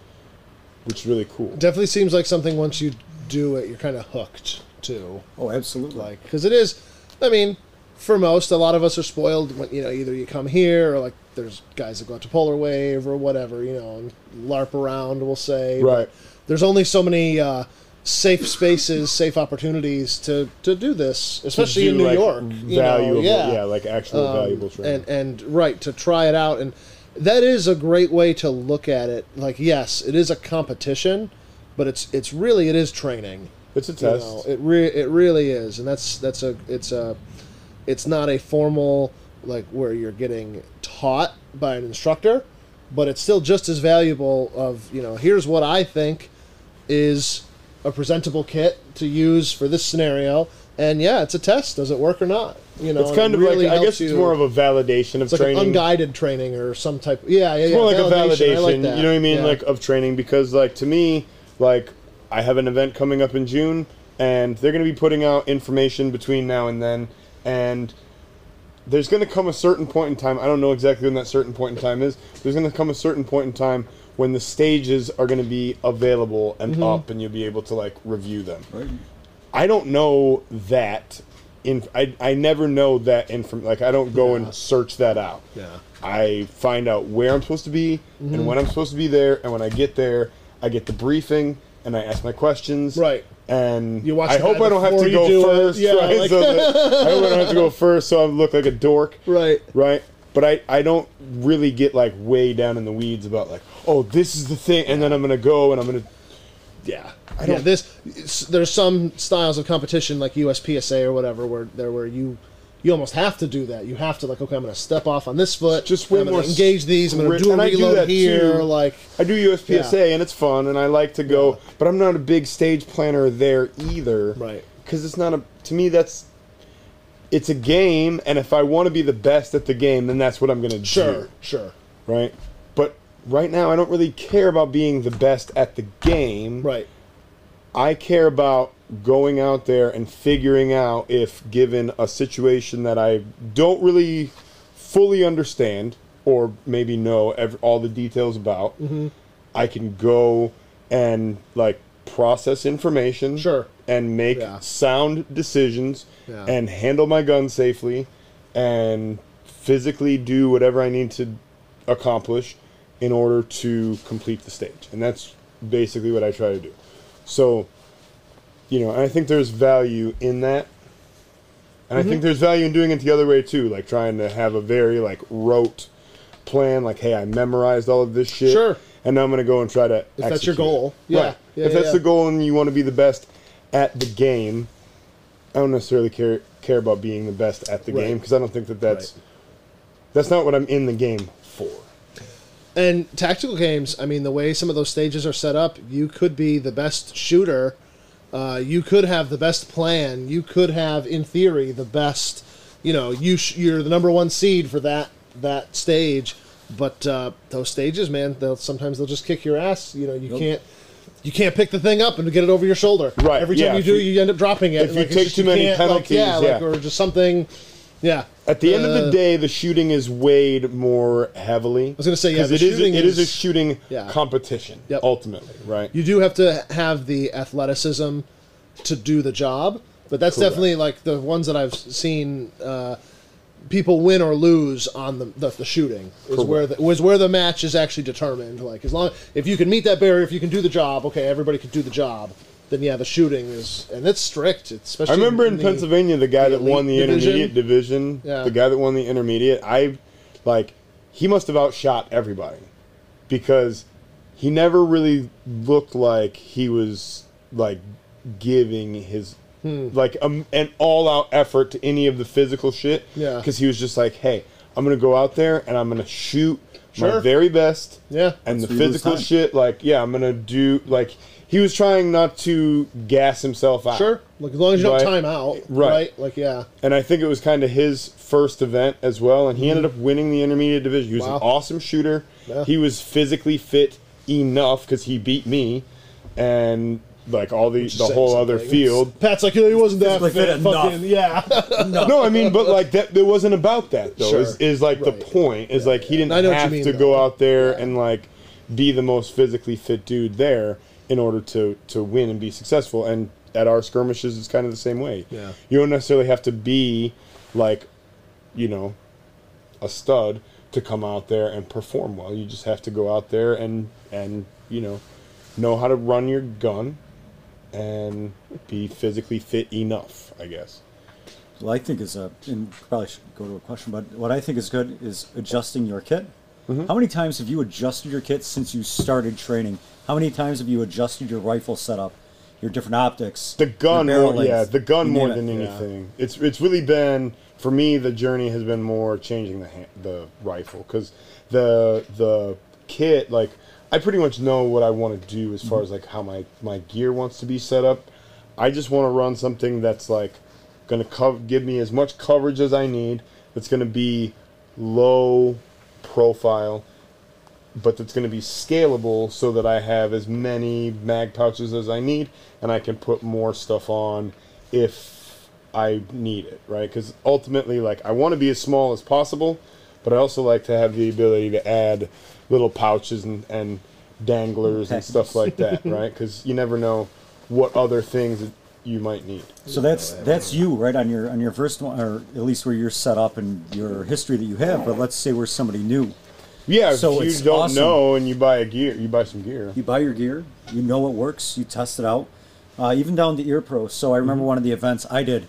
which is really cool. Definitely seems like something once you do it, you're kind of hooked to. Oh, absolutely. Like, because it is, I mean, for most, a lot of us are spoiled when, you know, either you come here or like there's guys that go out to Polar Wave or whatever, you know, and LARP around, we'll say. but Right. There's only so many uh, safe spaces, safe opportunities to, to do this, especially To in New like, York. you know, valuable, yeah. yeah, like actual Um, valuable training. and and right to try it out and that is a great way to look at it like yes it is a competition but it's it's really it is training it's a you test. know, it re- it really is and that's that's a it's a it's not a formal like where you're getting taught by an instructor but it's still just as valuable of you know here's what i think is a presentable kit to use for this scenario and yeah it's a test does it work or not you know it's and kind it of really like I guess it's you- more of a validation of it's like training. an unguided training or some type. Yeah, yeah, it's yeah. more like a validation. Like. You know what I mean? Yeah. Like of training because like to me, like I have an event coming up in June and they're going to be putting out information between now and then and there's going to come a certain point in time. I don't know exactly when that certain point in time is. There's going to come a certain point in time when the stages are going to be available and Mm-hmm. up and you'll be able to like review them. Right. I don't know that. In, I, I never know that inform like I don't go Yeah. and search that out. Yeah. I find out where I'm supposed to be Mm-hmm. and when I'm supposed to be there, and when I get there, I get the briefing and I ask my questions. Right. And You watch I hope I don't have to go do it. first. Yeah, right? like- so I hope I don't have to go first, so I look like a dork. Right. Right. But I, I don't really get like way down in the weeds about like oh this is the thing and then I'm gonna go and I'm gonna yeah I don't this there's some styles of competition like USPSA or whatever where there where you you almost have to do that. You have to like okay, I'm going to step off on this foot. Just way I'm more engage these. I'm going to do a and I do reload here. too. Like I do USPSA and it's fun and I like to go, Yeah. but I'm not a big stage planner there either. Right. Because it's not a. To me, that's. It's a game, and if I want to be the best at the game, then that's what I'm going to sure, do. Sure. Sure, Right. But right now, I don't really care about being the best at the game. right. I care about going out there and figuring out if given a situation that I don't really fully understand or maybe know ev- all the details about, Mm-hmm. I can go and like process information Sure. and make Yeah. sound decisions Yeah. and handle my gun safely and physically do whatever I need to accomplish in order to complete the stage. And that's basically what I try to do. So, you know, I think there's value in that. And Mm-hmm. I think there's value in doing it the other way too, like trying to have a very like rote plan, like, hey, I memorized all of this shit. Sure. And now I'm gonna go and try to If that's your goal. Yeah. Right. Yeah, if yeah, that's yeah. the goal and you want to be the best at the game, I don't necessarily care care about being the best at the Right. game because I don't think that that's Right. that's not what I'm in the game for. And tactical games, I mean, the way some of those stages are set up, you could be the best shooter. Uh, you could have the best plan. You could have, in theory, the best. You know, you sh- you're the number one seed for that that stage. But uh, those stages, man, they'll sometimes they'll just kick your ass. You know, you Yep. can't. you can't pick the thing up and get it over your shoulder. Right, Every time yeah, you do, you- you, end up dropping it. if you Like, it's take just- too many can't, like, penalties, yeah, like, or just something. Yeah. At the end of the Uh, day, the shooting is weighed more heavily. I was gonna say, yeah, because the it is shooting it is a is- shooting Yeah. competition Yep. ultimately, right? You do have to have the athleticism to do the job, but that's Correct. definitely like the ones that I've seen. Uh, people win or lose on the the, the shooting is where the, was where the match is actually determined. Like as long if you can meet that barrier, if you can do the job, okay, everybody can do the job. Then yeah, the shooting is and it's strict. It's I remember in the- Pennsylvania, the guy the that won the division. intermediate division, Yeah. the guy that won the intermediate, I like he must have outshot everybody because he never really looked like he was like giving his Hmm. like um, an all out effort to any of the physical shit. Yeah. because he was just like, hey, I'm gonna go out there and I'm gonna shoot my very best. Yeah. and That's the where you lose physical shit, like yeah, I'm gonna do like. He was trying not to gas himself out. Sure. Like as long as you don't Right. time out, Right. right? Like yeah, and I think it was kind of his first event as well, and he mm-hmm. ended up winning the intermediate division. He was Wow. an awesome shooter. Yeah. He was physically fit enough because he beat me, and like all the the saying whole other something. field. Pat's like, he wasn't that Physically fit. fit enough. Fucking, yeah. No, I mean, but like that, it wasn't about that though. Sure. Is, is like the point? Is like he didn't I know what you have mean, to though. go out there Yeah. and like be the most physically fit dude there in order to to win and be successful. And at our skirmishes, it's kind of the same way. Yeah. You don't necessarily have to be like, you know, a stud to come out there and perform well. You just have to go out there and and you know know how to run your gun and be physically fit enough. I guess. Well, I think is a, and probably should go to a question, but what I think is good is adjusting your kit. Mm-hmm. How many times have you adjusted your kit since you started training? How many times have you adjusted your rifle setup, your different optics, the gun your barrel more, yeah the gun more than it. anything it's it's really been for me the journey has been more changing the ha- the rifle because the the kit like i pretty much know what i want to do as far Mm-hmm. as like how my my gear wants to be set up i just want to run something that's like going to co- give me as much coverage as i need that's going to be low profile but that's going to be scalable so that I have as many mag pouches as I need and I can put more stuff on if I need it, right? Because ultimately, like, I want to be as small as possible, but I also like to have the ability to add little pouches and, and danglers and stuff like that, right? Because you never know what other things you might need. So that's that's you right on your on your first one, or at least where you're set up and your history that you have. But let's say we're somebody new. Yeah, So if it's you don't awesome. know and you buy a gear, you buy some gear. You buy your gear, you know what works, you test it out, uh, even down to ear pro. So I remember Mm-hmm. one of the events I did,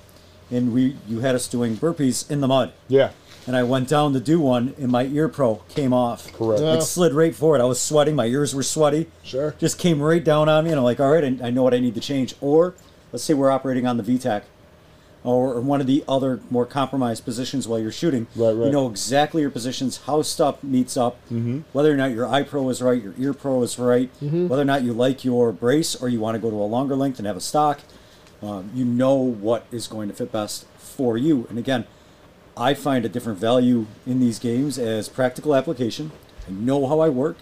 and we you had us doing burpees in the mud. Yeah, and I went down to do one, and my ear pro came off. Correct. Yeah. It slid right forward. I was sweating. My ears were sweaty. Sure. Just came right down on me, and I'm like, all right, I, I know what I need to change. Or let's say we're operating on the VTAC, or one of the other more compromised positions while you're shooting. Right, right. You know exactly your positions, how stuff meets up, Mm-hmm. whether or not your eye pro is right, your ear pro is right, whether or not you like your brace or you want to go to a longer length and have a stock. Um, you know what is going to fit best for you. And again, I find a different value in these games as practical application. I know how I work,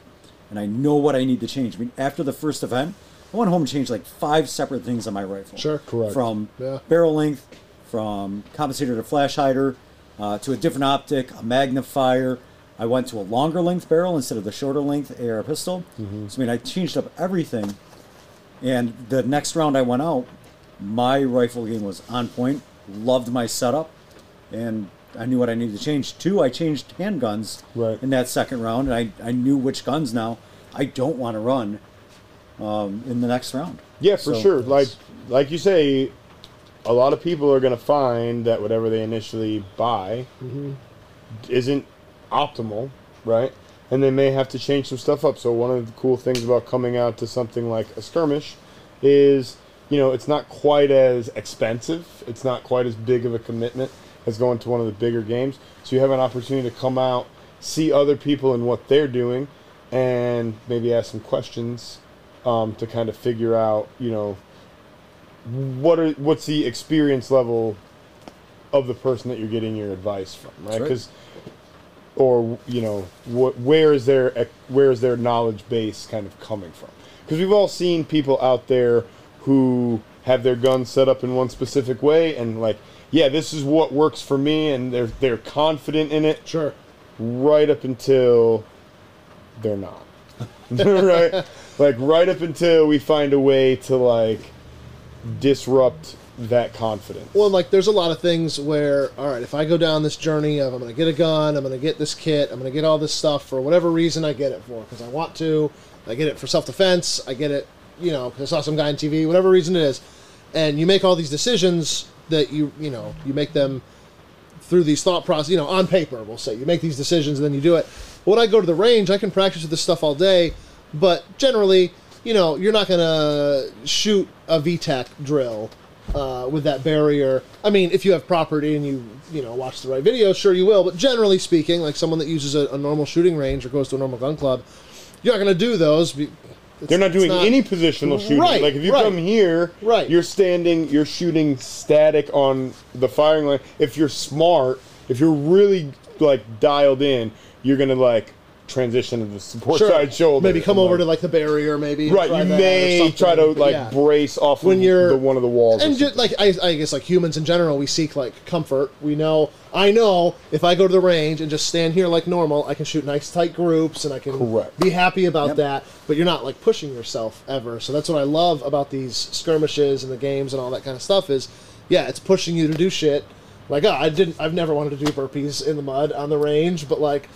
and I know what I need to change. I mean, after the first event, I went home and changed like five separate things on my rifle. Sure. Correct. From Yeah. barrel length, from compensator to flash hider, uh, to a different optic, a magnifier. I went to a longer length barrel instead of the shorter length AR pistol. Mm-hmm. So I mean, I changed up everything. And the next round I went out, my rifle game was on point. Loved my setup, and I knew what I needed to change. Two, I changed handguns Right. in that second round, and I, I knew which guns now I don't want to run um, in the next round. Yeah, for So- sure. Like like you say, a lot of people are going to find that whatever they initially buy isn't optimal, right? And they may have to change some stuff up. So one of the cool things about coming out to something like a skirmish is, you know, it's not quite as expensive. It's not quite as big of a commitment as going to one of the bigger games. So you have an opportunity to come out, see other people and what they're doing, and maybe ask some questions um, to kind of figure out, you know, what are what's the experience level of the person that you're getting your advice from, right? right. Because, or you know, what where is their where is their knowledge base kind of coming from? because we've all seen people out there who have their guns set up in one specific way and like, yeah, this is what works for me, and they're they're confident in it Sure. right up until they're not. right? Like right up until we find a way to like disrupt that confidence. Well, like there's a lot of things where, all right, if I go down this journey of I'm going to get a gun, I'm going to get this kit, I'm going to get all this stuff for whatever reason I get it for, because I want to, I get it for self defense, I get it, you know, 'cause I saw some guy on TV, whatever reason it is, and you make all these decisions that you, you know, you make them through these thought process, you know, on paper, we'll say you make these decisions and then you do it. When I go to the range, I can practice with this stuff all day, but generally, you know, you're not gonna shoot a VTAC drill uh, with that barrier. I mean, if you have property and you, you know, watch the right videos, sure you will. But generally speaking, like someone that uses a, a normal shooting range or goes to a normal gun club, you're not gonna do those. be- They're not doing not- any positional shooting. Right, like if you right. come here, Right. you're standing, you're shooting static on the firing line. If you're smart, if you're really like dialed in, you're gonna like transition to the support Sure. side shoulder. Maybe come over like- to like the barrier, maybe. Right, try you may try to like Yeah. brace off when of you're the one of the walls. and just like I, I guess like humans in general we seek like comfort we know i know if i go to the range and just stand here like normal i can shoot nice tight groups and i can Correct. be happy about Yep. that but you're not like pushing yourself ever so that's what i love about these skirmishes and the games and all that kind of stuff is yeah it's pushing you to do shit like oh, i didn't i've never wanted to do burpees in the mud on the range but like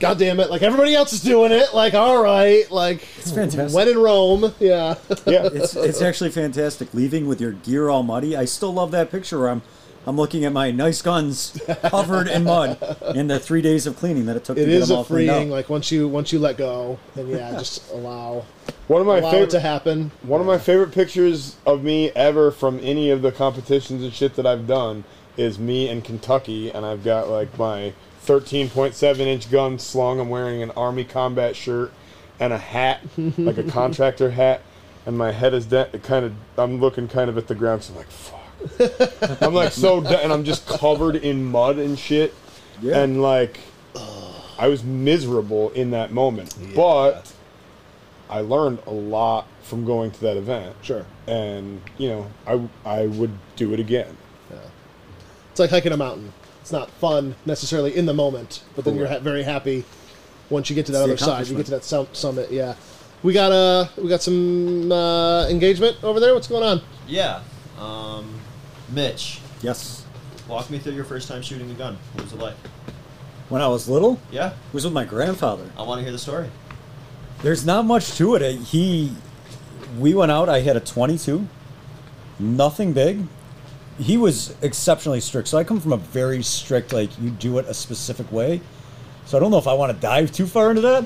God damn it! Like everybody else is doing it. Like all right, like It's fantastic. when in Rome, yeah. yeah, It's it's actually fantastic. Leaving with your gear all muddy. I still love that picture where I'm I'm looking at my nice guns covered in mud in the three days of cleaning that it took It to get is them a all freeing. Like once you once you let go, and yeah, just allow one of my favorite to happen. One of my favorite pictures of me ever from any of the competitions and shit that I've done is me in Kentucky, and I've got like my 13.7 inch gun slung. I'm wearing an Army combat shirt and a hat, like a contractor hat, and my head is de- kind of. I'm looking kind of at the ground, so I'm like, fuck. I'm like so, de- and I'm just covered in mud and shit, Yeah. and like, I was miserable in that moment, but. I learned a lot from going to that event. Sure, And, you know, I, I would do it again. Yeah. it's like hiking a mountain. It's not fun necessarily in the moment, but then you're ha- very happy once you get to that It's the other side. You get to that sum- summit. Yeah, we got uh we got some uh, engagement over there. What's going on? Yeah. Um, Mitch, Yes. walk me through your first time shooting a gun. What was it like? When I was little, Yeah, it was with my grandfather. I want to hear the story. There's not much to it. He, we went out. I had a 22, nothing big. He was exceptionally strict. So I come from a very strict, like you do it a specific way. So I don't know if I want to dive too far into that,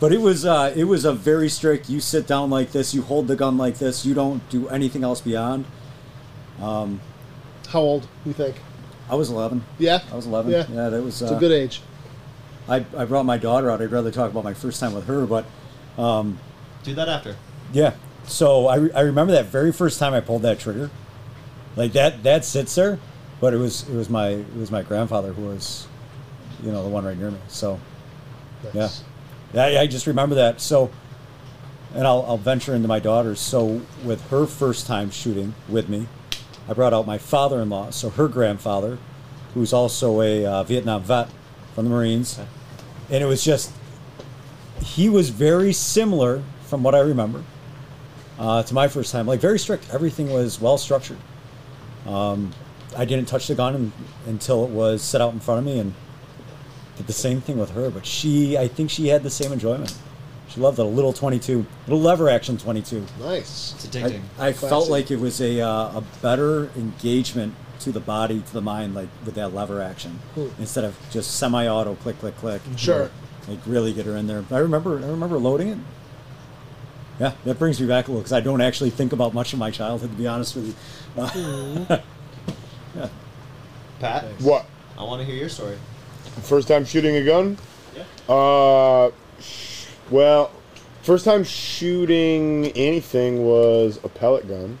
but it was uh, it was a very strict. You sit down like this. You hold the gun like this. You don't do anything else beyond. Um, How old you think? I was 11. Yeah, I was 11. Yeah, Yeah, that was. it's uh, a good age. I, I brought my daughter out. I'd rather talk about my first time with her, but um, Do that after. Yeah. So I, re- I remember that very first time I pulled that trigger, like that that sits there, but it was it was my it was my grandfather who was, you know, the one right near me. So Nice. yeah, I, I just remember that. So, and I'll I'll venture into my daughter's. So with her first time shooting with me, I brought out my father-in-law. So her grandfather, who's also a uh, Vietnam vet from the Marines, and it was just he was very similar from what I remember uh, to my first time. Like very strict. Everything was well structured. Um, I didn't touch the gun un until it was set out in front of me, and did the same thing with her. But she, I think she had the same enjoyment. She loved it. A little 22, little lever action 22. Nice. It's I, addicting. I felt like it was a uh, a better engagement to the body, to the mind, like with that lever action, Hmm. instead of just semi-auto click, click, click. Sure. Like really get her in there. I remember, I remember loading it. Yeah, that brings me back a little because I don't actually think about much of my childhood, to be honest with you. Uh, Pat, What? I want to hear your story. First time shooting a gun? Yeah. Uh, sh- well, first time shooting anything was a pellet gun.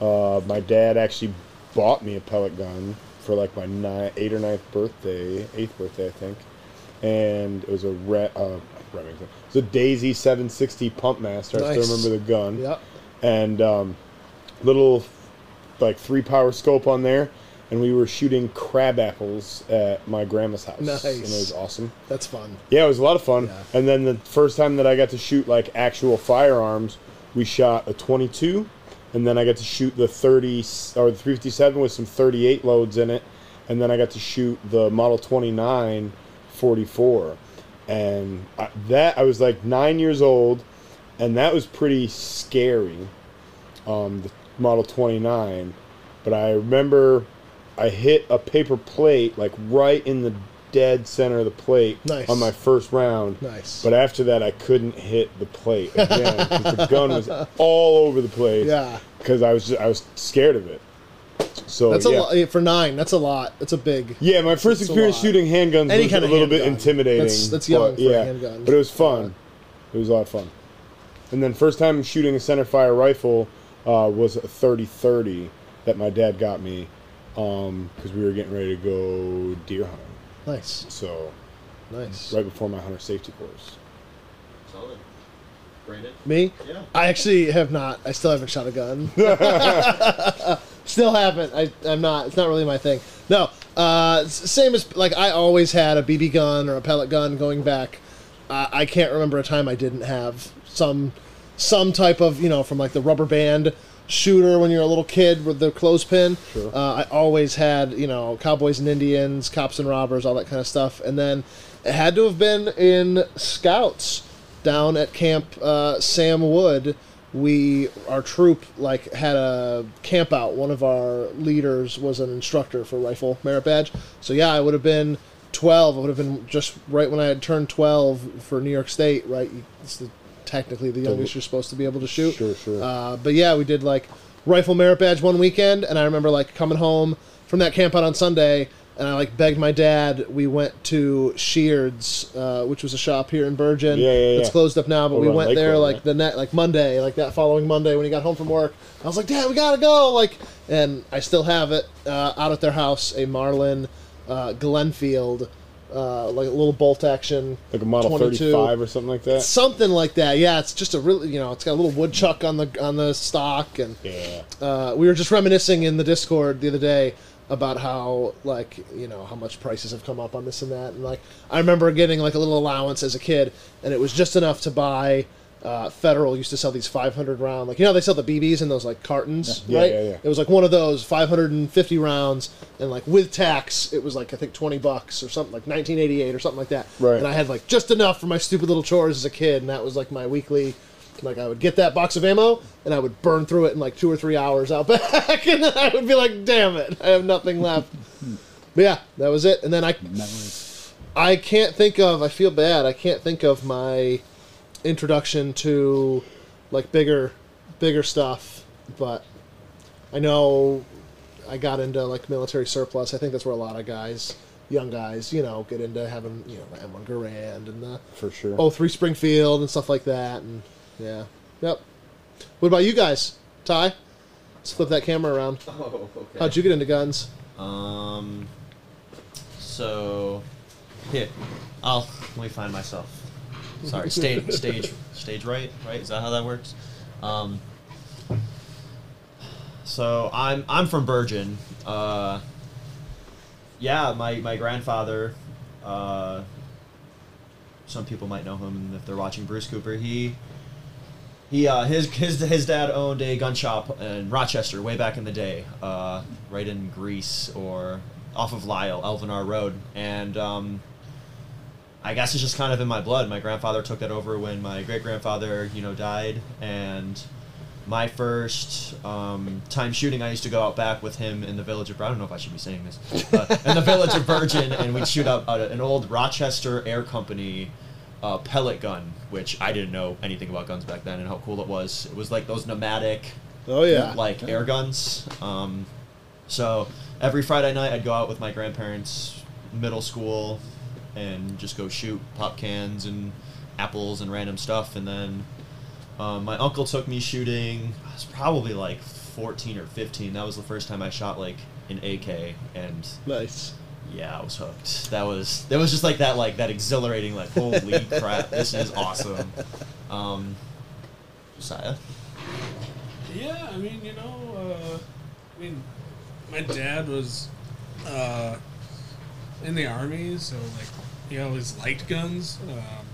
Uh, my dad actually bought me a pellet gun for like my ni- eighth or ninth birthday, eighth birthday, I think. And it was a red, uh, Remington. It's a Daisy 760 pump master. I still remember the gun. Yep. And um, little like three power scope on there, and we were shooting crab apples at my grandma's house. Nice. And it was awesome. That's fun. Yeah, it was a lot of fun. Yeah. And then the first time that I got to shoot like actual firearms, we shot a 22, and then I got to shoot the 30 or the 357 with some 38 loads in it, and then I got to shoot the Model 29 44, and I, that I was like nine years old, and that was pretty scary. Um, the Model 29, but I remember I hit a paper plate like right in the dead center of the plate Nice. on my first round. Nice. But after that, I couldn't hit the plate again. the gun was all over the place. Yeah. Because I was just, I was scared of it. So That's yeah. a lot for nine. That's a lot. That's a big. Yeah, my first experience shooting handguns Any was kind a of little bit intimidating. That's- that's young but, for a yeah, handgun. but it was fun. It was a lot of fun. And then first time shooting a center fire rifle uh, was a 30-30 that my dad got me because we were getting ready to go deer hunting. Nice. So Nice. right before my hunter safety course. Solid. Brandon? Me? Yeah. I actually have not. I still haven't shot a gun. still haven't. I, I'm not. It's not really my thing. No. Uh, same as like I always had a BB gun or a pellet gun going back. Uh, I can't remember a time I didn't have some some type of you know from like the rubber band shooter when you're a little kid with the clothespin. Sure. Uh, I always had you know cowboys and Indians, cops and robbers, all that kind of stuff, and then it had to have been in scouts down at Camp uh, Sam Wood. We our troop like had a camp out. One of our leaders was an instructor for rifle merit badge. So yeah, I would have been twelve. I would have been just right when I had turned twelve for New York State. Right, it's the, technically the youngest you're supposed to be able to shoot. Sure, sure. Uh, but yeah, we did like rifle merit badge one weekend, and I remember like coming home from that camp out on Sunday, and I like begged my dad. We went to Sheard's, uh, which was a shop here in Bergen. Yeah, yeah, It's closed up now, but Over we went there Road, like right? the net, like Monday, like that following Monday when he got home from work. I was like, Dad, we gotta go, like, and I still have it uh, out at their house, a Marlin uh, Glenfield. Uh, like a little bolt action, Like a Model 22. 35 or something like that. something like that. Yeah, it's just a really, you know, it's got a little woodchuck on the on the stock, and Yeah. uh, we were just reminiscing in the Discord the other day about how like you know how much prices have come up on this and that, and like I remember getting like a little allowance as a kid, and it was just enough to buy. Uh, Federal used to sell these 500 round, like you know they sell the BBs in those like cartons, Yeah, right? yeah, yeah. It was like one of those 550 rounds, and like with tax, it was like I think 20 bucks or something, like 1988 or something like that. Right. And I had like just enough for my stupid little chores as a kid, and that was like my weekly. Like I would get that box of ammo, and I would burn through it in like two or three hours out back, and then I would be like, "Damn it, I have nothing left." but yeah, that was it. And then I, Memories. I can't think of. I feel bad. I can't think of my introduction to like bigger, bigger stuff. But I know I got into like military surplus. I think that's where a lot of guys, young guys, you know, get into having you know the M1 Garand and the For sure. oh three Springfield and stuff like that. And yeah, yep. What about you guys, Ty? Let's flip that camera around. Oh, okay. How'd you get into guns? Um. So, here, I'll let me find myself. Sorry, stage, stage, stage right, right? Is that how that works? Um. So I'm I'm from Bergen. Uh. Yeah, my my grandfather. Uh. Some people might know him if they're watching Bruce Cooper. He he uh, his his his dad owned a gun shop in Rochester way back in the day, uh, right in Greece or off of Lyell, Elvinar Road, and um, I guess it's just kind of in my blood. My grandfather took that over when my great grandfather, you know, died, and my first um, time shooting, I used to go out back with him in the village of. I don't know if I should be saying this, in the village of Bergen, and we'd shoot up uh, an old Rochester Air Company uh, pellet gun, which I didn't know anything about guns back then and how cool it was. It was like those pneumatic, Oh yeah, like air guns. Um, so every Friday night, I'd go out with my grandparents, middle school, and just go shoot pop cans and apples and random stuff. And then um, my uncle took me shooting. I was probably like 14 or 15. That was the first time I shot like an AK, and nice. Yeah, I was hooked. That was that was just like that like that exhilarating like holy crap, this is awesome. Um, Josiah. Yeah, I mean, you know, uh, I mean, my dad was uh, in the army, so like he always liked guns. Um,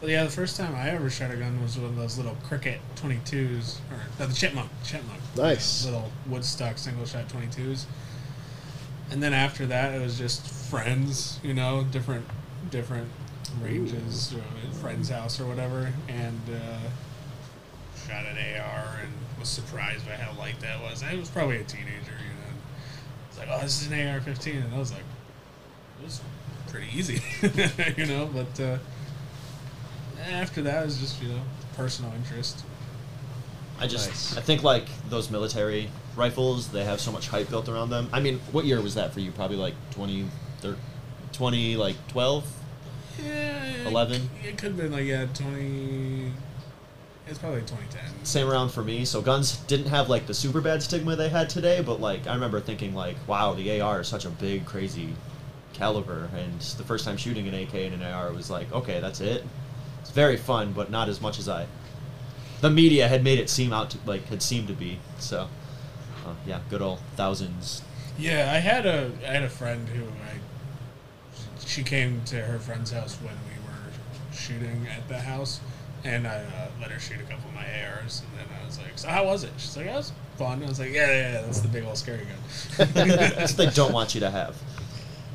but yeah, the first time I ever shot a gun was one of those little Crickett 22s, or no, the Chipmunk, Chipmunk. Nice. little Woodstock single shot 22s. And then after that, it was just friends, you know, different different ranges, friend's house or whatever, and uh, shot an AR and was surprised by how light that was. I was probably a teenager, you know. It's like, oh, this is an AR-15, and I was like, it was pretty easy, you know. But uh, after that, it was just you know personal interest. I just Nice. I think like those military rifles, they have so much hype built around them. I mean, what year was that for you? Probably like 20, thir- 20 like 12? Yeah, 11? It could have been like yeah, twenty. It's probably twenty ten. Same around for me. So guns didn't have like the super bad stigma they had today, but like I remember thinking like, wow, the AR is such a big, crazy caliber. And the first time shooting an AK and an AR was like, okay, that's it. It's very fun, but not as much as I. The media had made it seem out to like had seemed to be. So, uh, yeah, good old thousands. Yeah, I had a I had a friend who I she came to her friend's house when we were shooting at the house, and I uh, let her shoot a couple of my ARs, and then I was like, "So how was it?" She's like, "That was fun." I was like, "Yeah, yeah, yeah that's the big old scary gun." That's what they don't want you to have.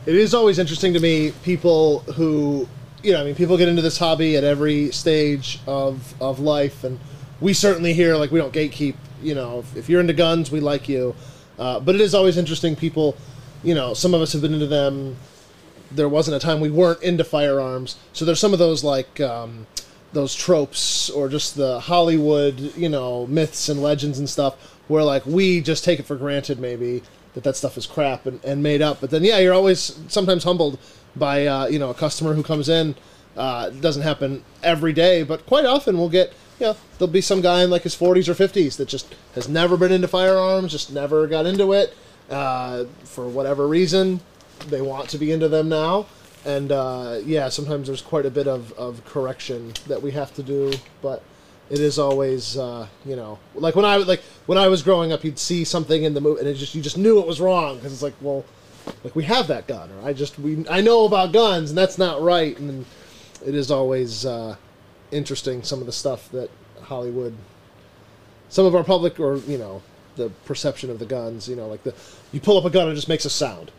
It is always interesting to me people who, you know, I mean, people get into this hobby at every stage of of life, and we certainly here, like, we don't gatekeep. You know, if, if you're into guns, we like you. Uh, but it is always interesting. People, you know, some of us have been into them. There wasn't a time we weren't into firearms, so there's some of those like um, those tropes or just the Hollywood, you know, myths and legends and stuff, where like we just take it for granted, maybe that that stuff is crap and, and made up. But then, yeah, you're always sometimes humbled by uh, you know a customer who comes in. Uh, doesn't happen every day, but quite often we'll get you know there'll be some guy in like his 40s or 50s that just has never been into firearms, just never got into it uh, for whatever reason. They want to be into them now, and uh, yeah, sometimes there's quite a bit of, of correction that we have to do, but it is always uh, you know like when I like when I was growing up, you'd see something in the movie, and it just you just knew it was wrong because it's like well, like we have that gun, or I just we I know about guns, and that's not right, and it is always uh, interesting some of the stuff that Hollywood, some of our public, or you know the perception of the guns, you know like the you pull up a gun and it just makes a sound.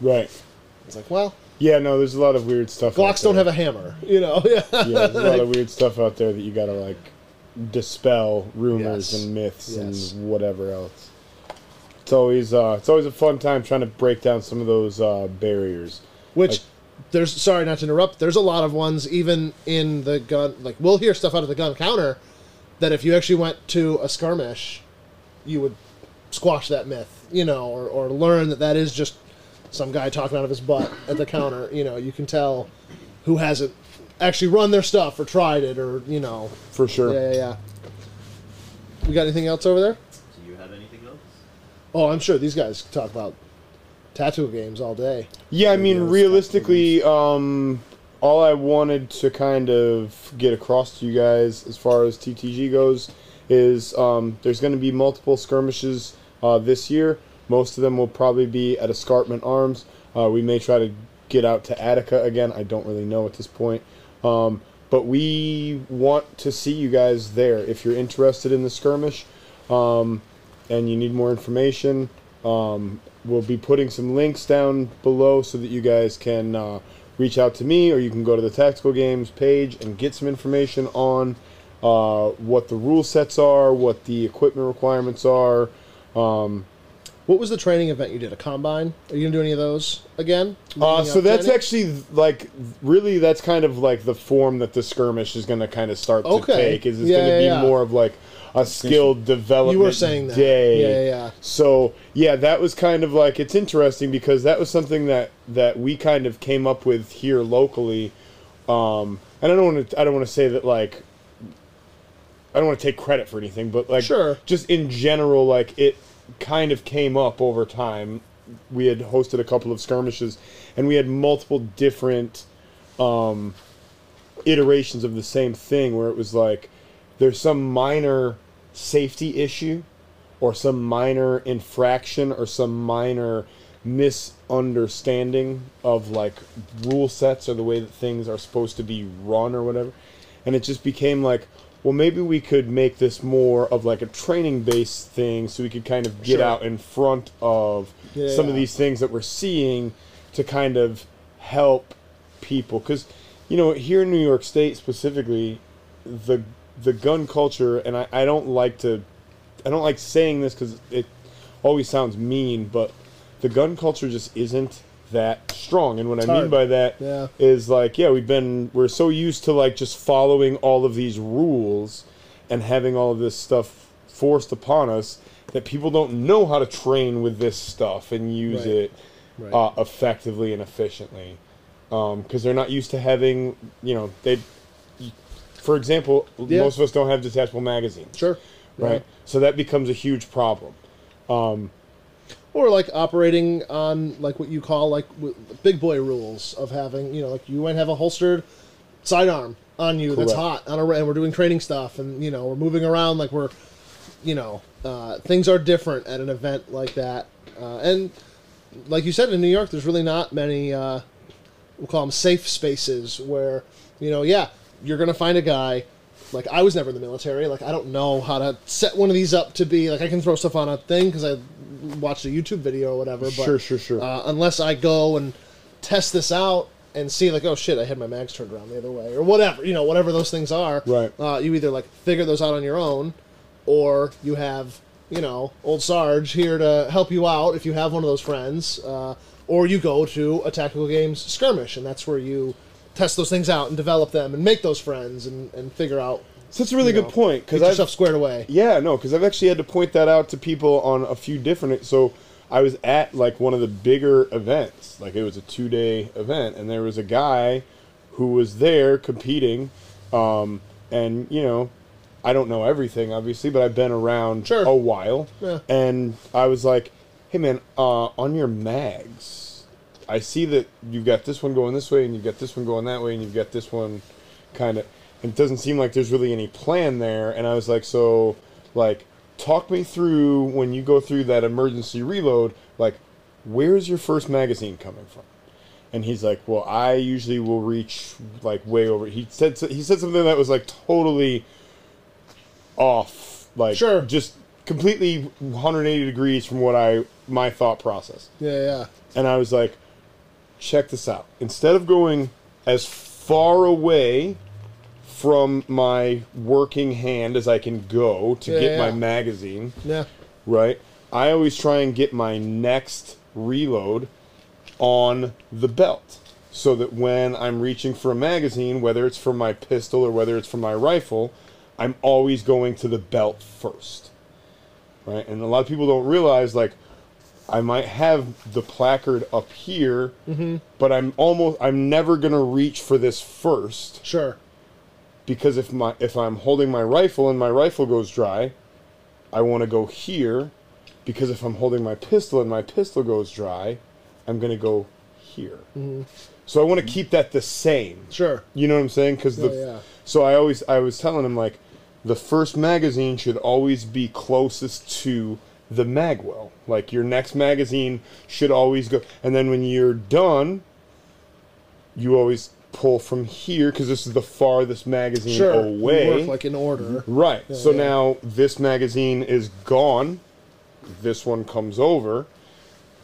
Right. It's like well, Yeah, no, there's a lot of weird stuff. out Glocks don't have a hammer, you know. Yeah. yeah, there's a lot of weird stuff out there that you gotta like dispel rumors Yes. and myths Yes. and whatever else. It's always uh, it's always a fun time trying to break down some of those uh, barriers. Which Like- there's sorry not to interrupt. There's a lot of ones even in the gun. Like we'll hear stuff out of the gun counter that if you actually went to a skirmish, you would squash that myth, you know, or, or learn that that is just some guy talking out of his butt at the counter. You know, you can tell who hasn't actually run their stuff or tried it or you know. For sure. Yeah, yeah, yeah. We got anything else over there? Do you have anything else? Oh, I'm sure these guys talk about tattoo games all day. Yeah, I mean, realistically, um, all I wanted to kind of get across to you guys as far as TTG goes is um, there's going to be multiple skirmishes uh, this year. Most of them will probably be at Escarpment Arms. Uh, we may try to get out to Attica again. I don't really know at this point. Um, but we want to see you guys there. If you're interested in the skirmish um, and you need more information, um, we'll be putting some links down below so that you guys can uh, reach out to me or you can go to the Tactical Games page and get some information on uh, what the rule sets are, what the equipment requirements are. Um, What was the training event you did? A combine? Are you gonna do any of those again? Uh, so that's training? actually like really that's kind of like the form that the skirmish is going to kind of start Okay. to take. Is it's Yeah, going to yeah, be yeah. more of like a skilled development You were saying that. day. Yeah, yeah, yeah. So yeah, that was kind of like it's interesting because that was something that that we kind of came up with here locally. Um, and I don't want to I don't want to say that like I don't want to take credit for anything, but like Sure. just in general, like it kind of came up over time we had hosted a couple of skirmishes, and we had multiple different um, iterations of the same thing, where it was like there's some minor safety issue, or some minor infraction, or some minor misunderstanding of like rule sets or the way that things are supposed to be run or whatever, and it just became like. Well, maybe we could make this more of like a training based thing so we could kind of get Sure. out in front of Yeah, some of these things that we're seeing to kind of help people because you know here in new york state specifically the the gun culture and i, I don't like to i don't like saying this because it always sounds mean but the gun culture just isn't that strong and what i mean hard. by that is Yeah. like yeah we've been we're so used to like just following all of these rules and having all of this stuff forced upon us that people don't know how to train with this stuff and use Right. it Right. uh, effectively and efficiently because they're not used to having you know they for example Yeah. most of us don't have detachable magazines Sure. right Yeah. so that becomes a huge problem Or like operating on like what you call like w- big boy rules of having you know like you might have a holstered sidearm on you that's hot on a and we're doing training stuff and you know we're moving around like we're you know uh, things are different at an event like that. Uh, and like you said in New York there's really not many uh, we'll call them safe spaces where you know yeah you're gonna find a guy like I was never in the military like I don't know how to set one of these up to be like I can throw stuff on a thing because I watched a YouTube video or whatever but Sure, sure, sure. uh, unless I go and test this out and see like oh shit I had my mags turned around the other way or whatever you know whatever those things are Right. uh, you either like figure those out on your own or you have you know old Sarge here to help you out if you have one of those friends uh, or you go to a tactical games skirmish and that's where you test those things out and develop them and make those friends and, and figure out so that's a really good know, point because yourself squared away Yeah, no, because I've actually had to point that out to people on a few different. So I was at like one of the bigger events, like it was a two day event, and there was a guy who was there competing, um, and you know, I don't know everything obviously, but I've been around Sure. a while, Yeah. and I was like, "Hey man, uh, on your mags, I see that you've got this one going this way, and you've got this one going that way, and you've got this one kind of." And it doesn't seem like there's really any plan there. And I was like, "So, like, talk me through when you go through that emergency reload. Like, where's your first magazine coming from?" And he's like, "Well, I usually will reach like way over." He said he said something that was like totally off, like Sure. just completely 180 degrees from what I my thought process. yeah yeah And I was like, check this out. Instead of going as far away from my working hand as I can go to Yeah, get my magazine, yeah right? I always try and get my next reload on the belt so that when I'm reaching for a magazine, whether it's for my pistol or whether it's for my rifle, I'm always going to the belt first. Right? And a lot of people don't realize like I might have the plate carrier up here, mm-hmm. but I'm almost I'm never going to reach for this first sure because if my if I'm holding my rifle and my rifle goes dry, I want to go here because if I'm holding my pistol and my pistol goes dry, I'm going to go here. Mm-hmm. So I want to keep that the same. sure You know what I'm saying? Because the Yeah, yeah. so I always I was telling him like the first magazine should always be closest to the magwell. Like your next magazine should always go, and then when you're done, you always pull from here because this is the farthest magazine sure away. Work like in order Right. so yeah. now this magazine is gone. This one comes over.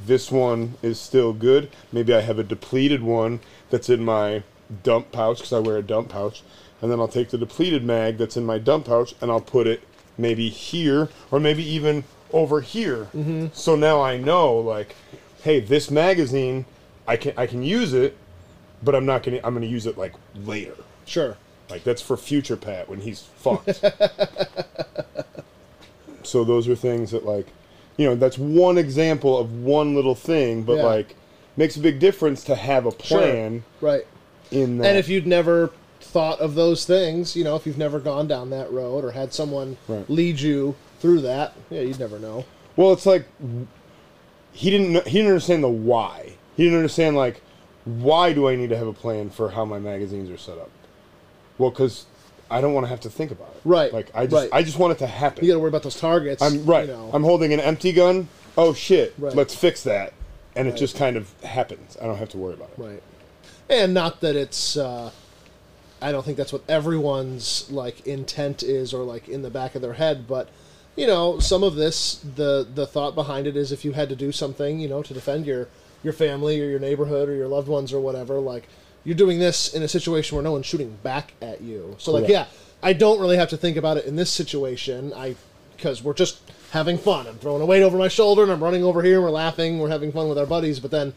This one is still good. Maybe I have a depleted one that's in my dump pouch because I wear a dump pouch. And then I'll take the depleted mag that's in my dump pouch and I'll put it maybe here or maybe even over here. Mm-hmm. So now I know, like, hey, this magazine, I can I can use it, but I'm not gonna I'm gonna use it like later. sure Like that's for future Pat when he's fucked. so those are things that like, you know, that's one example of one little thing, but Yeah. like makes a big difference to have a plan. Sure. right in that. And if you'd never thought of those things, you know, if you've never gone down that road or had someone Right. lead you through that, yeah, you'd never know. well, it's like he didn't he didn't understand the why. He didn't understand like why do I need to have a plan for how my magazines are set up? Well, because I don't want to have to think about it. Right, Like I just right. I just want it to happen. You got to worry about those targets. I'm right. You know. I'm holding an empty gun. Oh shit! Right. Let's fix that, and it just kind of happens. I don't have to worry about it. Right. And not that it's uh I don't think that's what everyone's like intent is or like in the back of their head, but you know, some of this the the thought behind it is if you had to do something, you know, to defend your your family or your neighborhood or your loved ones or whatever, like you're doing this in a situation where no one's shooting back at you. So like Correct. yeah, I don't really have to think about it in this situation. I because we're just having fun. I'm throwing a weight over my shoulder and I'm running over here and we're laughing, we're having fun with our buddies, but then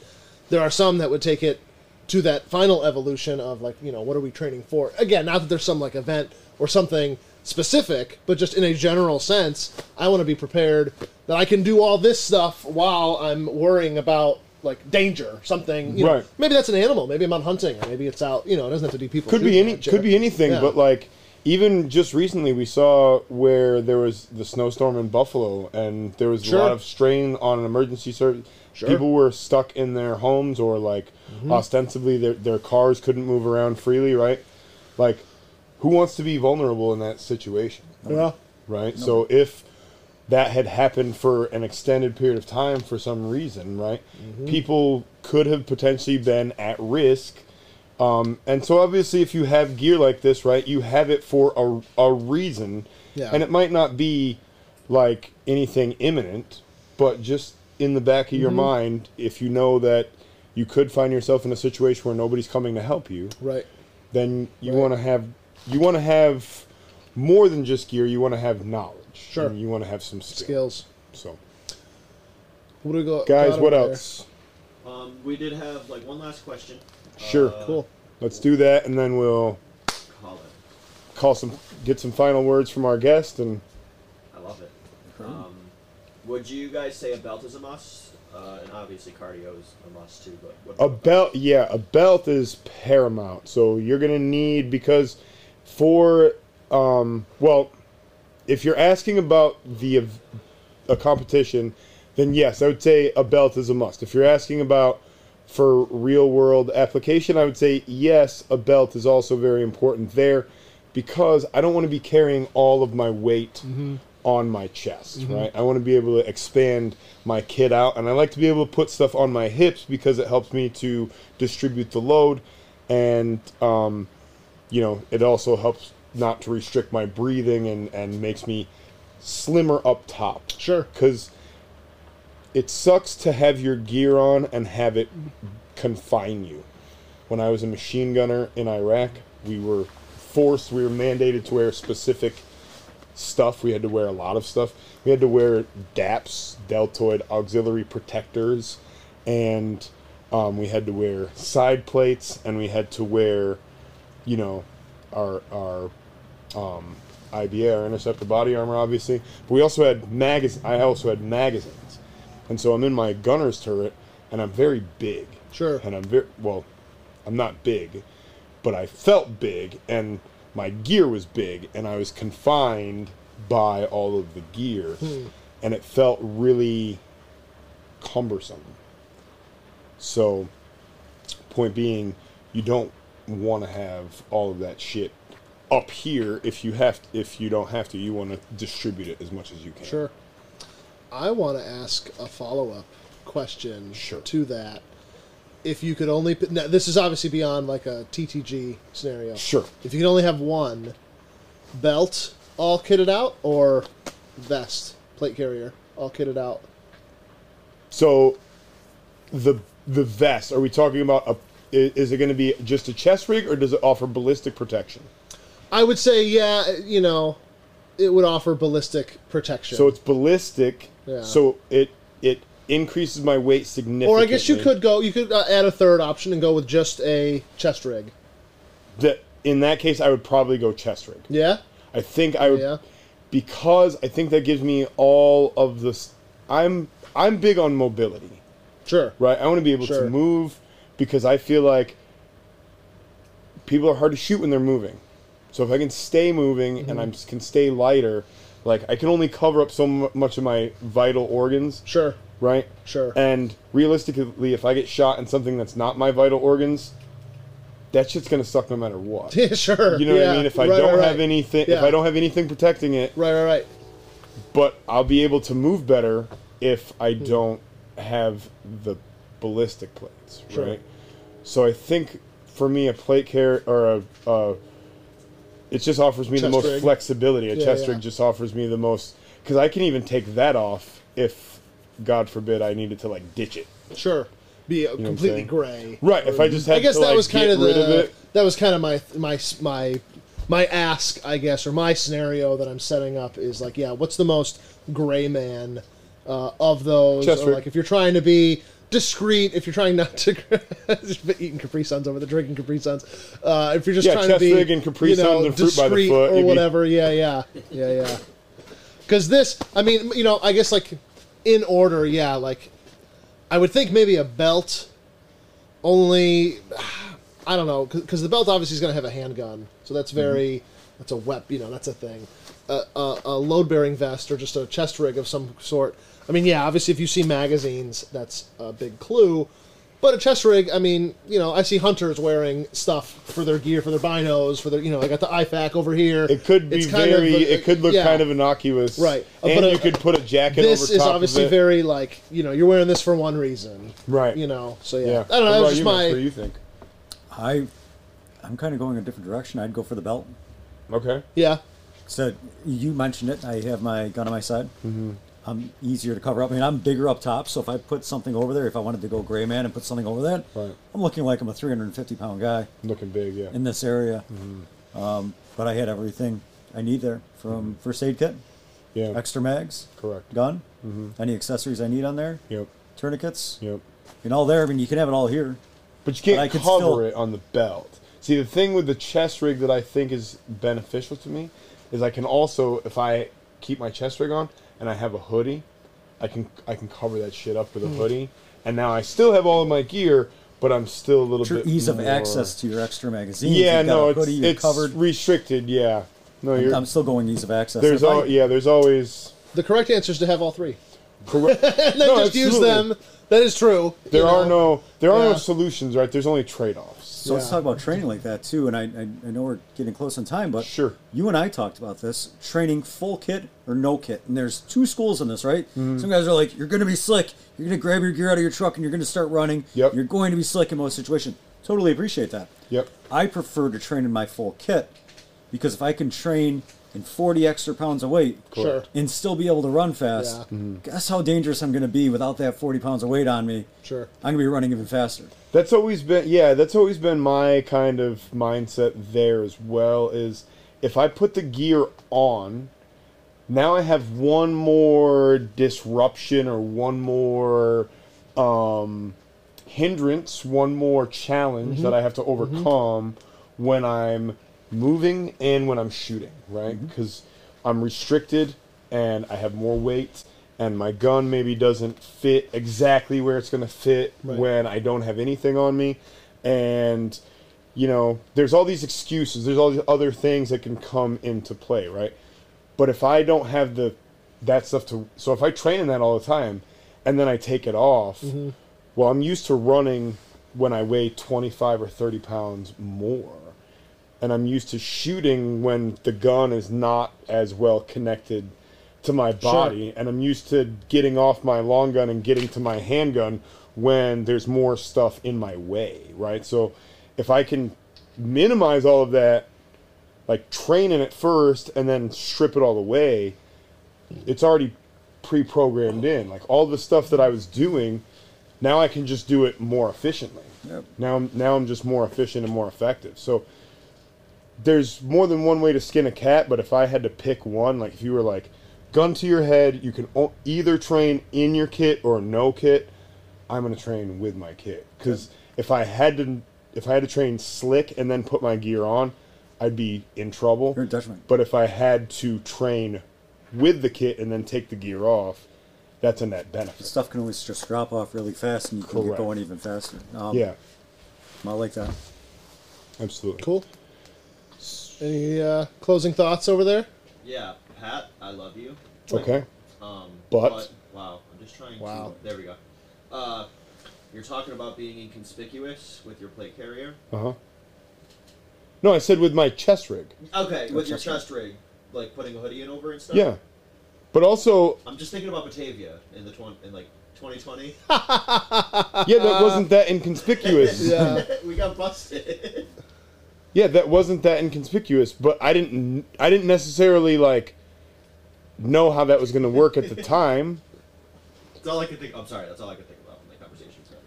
there are some that would take it to that final evolution of like, you know, what are we training for? Again, not that there's some like event or something specific, but just in a general sense, I want to be prepared that I can do all this stuff while I'm worrying about like danger, something. You know, Right. maybe that's an animal. Maybe I'm out hunting, or maybe it's out. You know, it doesn't have to be people. Could be any could be anything, Yeah. but like even just recently we saw where there was the snowstorm in Buffalo and there was Sure. a lot of strain on an emergency service. Sure. Mm-hmm. People were stuck in their homes or like ostensibly their their cars couldn't move around freely, right? Like who wants to be vulnerable in that situation? Yeah. right? So if that had happened for an extended period of time for some reason, right? Mm-hmm. People could have potentially been at risk. Um, and so obviously if you have gear like this, right, you have it for a, a reason. Yeah. And it might not be like anything imminent, but just in the back of your Mm-hmm. mind, if you know that you could find yourself in a situation where nobody's coming to help you, Right. then you Right. want to have you want to have more than just gear. You want to have knowledge. Sure. And you want to have some skill. Skills. So, What do we go, guys, got what over else? Um, we did have like one last question. Sure. Uh, Cool. Let's do that, and then we'll Call it. call some, get some final words from our guest, and I love it. Um, would you guys say a belt is a must? Uh, and obviously cardio is a must too. But what a about belt. Yeah, a belt is paramount. So you're gonna need because for um, well, if you're asking about the a competition, then yes, I would say a belt is a must. If you're asking about for real world application, I would say yes, a belt is also very important there because I don't want to be carrying all of my weight on my chest, right? I want to be able to expand my kit out and I like to be able to put stuff on my hips because it helps me to distribute the load and um, you know, it also helps not to restrict my breathing and, and makes me slimmer up top. Sure. Because it sucks to have your gear on and have it confine you. When I was a machine gunner in Iraq, we were forced, we were mandated to wear specific stuff. We had to wear a lot of stuff. We had to wear DAPs, deltoid auxiliary protectors, and um, we had to wear side plates, and we had to wear, you know, our our um, IBA, our interceptor body armor, obviously. But we also had magazine. I also had magazines, and so I'm in my gunner's turret, and I'm very big. Sure. And I'm very well. I'm not big, but I felt big, and my gear was big, and I was confined by all of the gear, and it felt really cumbersome. So, point being, you don't want to have all of that shit up here if you have if you don't have to you want to distribute it as much as you can Sure. I want to ask a follow up question Sure. to that. If you could only, now, this is obviously beyond like a TTG scenario. Sure. If you could only have one belt all kitted out, or vest plate carrier all kitted out. so the the vest are we talking about a is it going to be just a chest rig or does it offer ballistic protection I would say, yeah, you know, it would offer ballistic protection. so it's ballistic Yeah. so it it increases my weight significantly or I guess you could go, you could uh, add a third option and go with just a chest rig. that in that case i would probably go chest rig Yeah. i think i would Yeah. because i think that gives me all of this i'm i'm big on mobility Sure. right? I want to be able Sure. to move because I feel like people are hard to shoot when they're moving. So if I can stay moving and I Mm-hmm. can stay lighter, like I can only cover up so mu- much of my vital organs. Sure. right? Sure. And realistically, if I get shot in something that's not my vital organs, that shit's gonna suck no matter what. Yeah, sure. You know what I mean? If I Right, don't right, have right. anything, if I don't have anything protecting it, Right, right, right. but I'll be able to move better if I Hmm. don't have the ballistic plates, Sure. right? So I think for me, a plate carrier or a, uh, it just offers me the most rig. flexibility. A Yeah, chest yeah. rig just offers me the most because I can even take that off if, God forbid, I needed to like ditch it. Sure. Be uh, what completely gray. Right, if I just had I guess to, that like, was kind of the of that was kind of my my my my ask, I guess, or my scenario that I'm setting up is like, yeah, what's the most gray man uh, of those? Chest or rig. like if you're trying to be discreet, if you're trying not to eating Capri Suns over the drinking Capri Suns, uh, if you're just Yeah, trying to be and Capri you know, Suns and fruit by the discreet foot, or you'd be- whatever, yeah, yeah, yeah, yeah. Because this, I mean, you know, I guess like in order, yeah, like I would think maybe a belt only I don't know because the belt obviously is going to have a handgun, so that's very that's a wep you know that's a thing. A, a, a load bearing vest or just a chest rig of some sort. I mean, yeah, obviously if you see magazines, that's a big clue. But a chest rig, I mean, you know, I see hunters wearing stuff for their gear, for their binos, for their, you know, I got the IFAK over here. It could be It's kind very. of a- it could look yeah. kind of innocuous, Right. Uh, And but a- you could put a jacket This over is obviously of it. very like you know you're wearing this for one reason, right. you know. So yeah, Yeah. I don't know. What about just you, my What do you think? I, I'm kind of going a different direction. I'd go for the belt. Okay. yeah. So you mentioned it. I have my gun on my side. Mm-hmm. I'm easier to cover up. I mean, I'm bigger up top, so if I put something over there, if I wanted to go gray man and put something over that, Right. I'm looking like I'm a 350 pound guy Looking big, yeah. in this area. Mm-hmm. Um, but I had everything I need there from first aid kit, yeah. extra mags, Correct. gun, Mm-hmm. any accessories I need on there, Yep. tourniquets, Yep. and all there. I mean, you can have it all here. But you But can't could cover still- it on the belt. See, the thing with the chest rig that I think is beneficial to me is I can also, if I keep my chest rig on and I have a hoodie, I can I can cover that shit up with Hmm. a hoodie, and now I still have all of my gear, but I'm still a little Your bit ease of more- access to your extra magazines. Yeah, You've got no, a it's hoodie, you're it's covered. restricted. Yeah, no, you're. I'm still going ease of access. there's If I- al- yeah, there's always The correct answer is to have all three, correct. and then No, just use absolutely. them. That is true. There you are know. no there are Yeah. no solutions, right? There's only trade So let's talk about training like that too. And I, I, I know we're getting close on time, but Sure. you and I talked about this training full kit or no kit. And there's two schools in this, right? Mm-hmm. Some guys are like, you're going to be slick. You're going to grab your gear out of your truck and you're going to start running. Yep. You're going to be slick in most situations. Totally appreciate that. Yep. I prefer to train in my full kit because if I can train in 40 extra pounds of weight Sure. and still be able to run fast, Yeah. Mm-hmm. guess how dangerous I'm going to be without that 40 pounds of weight on me. Sure. I'm going to be running even faster. That's always been yeah, that's always been my kind of mindset there as well is if I put the gear on, now I have one more disruption or one more um hindrance, one more challenge mm-hmm. that I have to mm-hmm. overcome when I'm moving and when I'm shooting, right? Mm-hmm. Because I'm restricted and I have more weight and my gun maybe doesn't fit exactly where it's going to fit Right. when I don't have anything on me. And you know there's all these excuses there's all these other things that can come into play right? But if I don't have the that stuff to so if I train in that all the time and then I take it off mm-hmm. well I'm used to running when I weigh 25 or 30 pounds more and I'm used to shooting when the gun is not as well connected to my body, and I'm used to getting off my long gun and getting to my handgun when there's more stuff in my way, right? So if I can minimize all of that, like train in it first and then strip it all away, it's already pre-programmed in. Like all the stuff that I was doing, now I can just do it more efficiently. Yep. Now, now I'm just more efficient and more effective. So there's more than one way to skin a cat, but if I had to pick one, like if you were like gun to your head, you can o- either train in your kit or no kit. I'm gonna train with my kit because if I had to, if I had to train slick and then put my gear on, I'd be in trouble. You're a Dutchman. But if I had to train with the kit and then take the gear off, that's a net benefit. Stuff can always just drop off really fast and you can get going even faster. Um, Yeah, I like that. absolutely. Cool. Any uh, closing thoughts over there? Yeah, Pat, I love you. Okay. Um, But- wow, I'm just trying Wow. to. There we go. Uh, you're talking about being inconspicuous with your plate carrier. Uh huh. No, I said with my chest rig. Okay, with your chest rig. chest rig, like putting a hoodie in over and stuff. Yeah, but also, I'm just thinking about Batavia in the twen- in like 2020. yeah, that wasn't that inconspicuous. Yeah. we got busted. Yeah, that wasn't that inconspicuous, but I didn't I didn't necessarily like know how that was going to work at the time. That's all I can think. I'm sorry. That's all I can think about when the conversation started.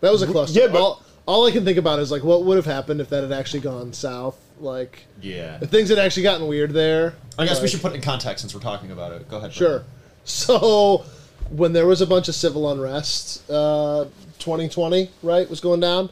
That was a cluster. Yeah, but- all, all I can think about is like what would have happened if that had actually gone south. Like Yeah. if things had actually gotten weird there. I guess we should put it in context since we're talking about it. Go ahead. Sure. So when there was a bunch of civil unrest, uh, 2020 right was going down.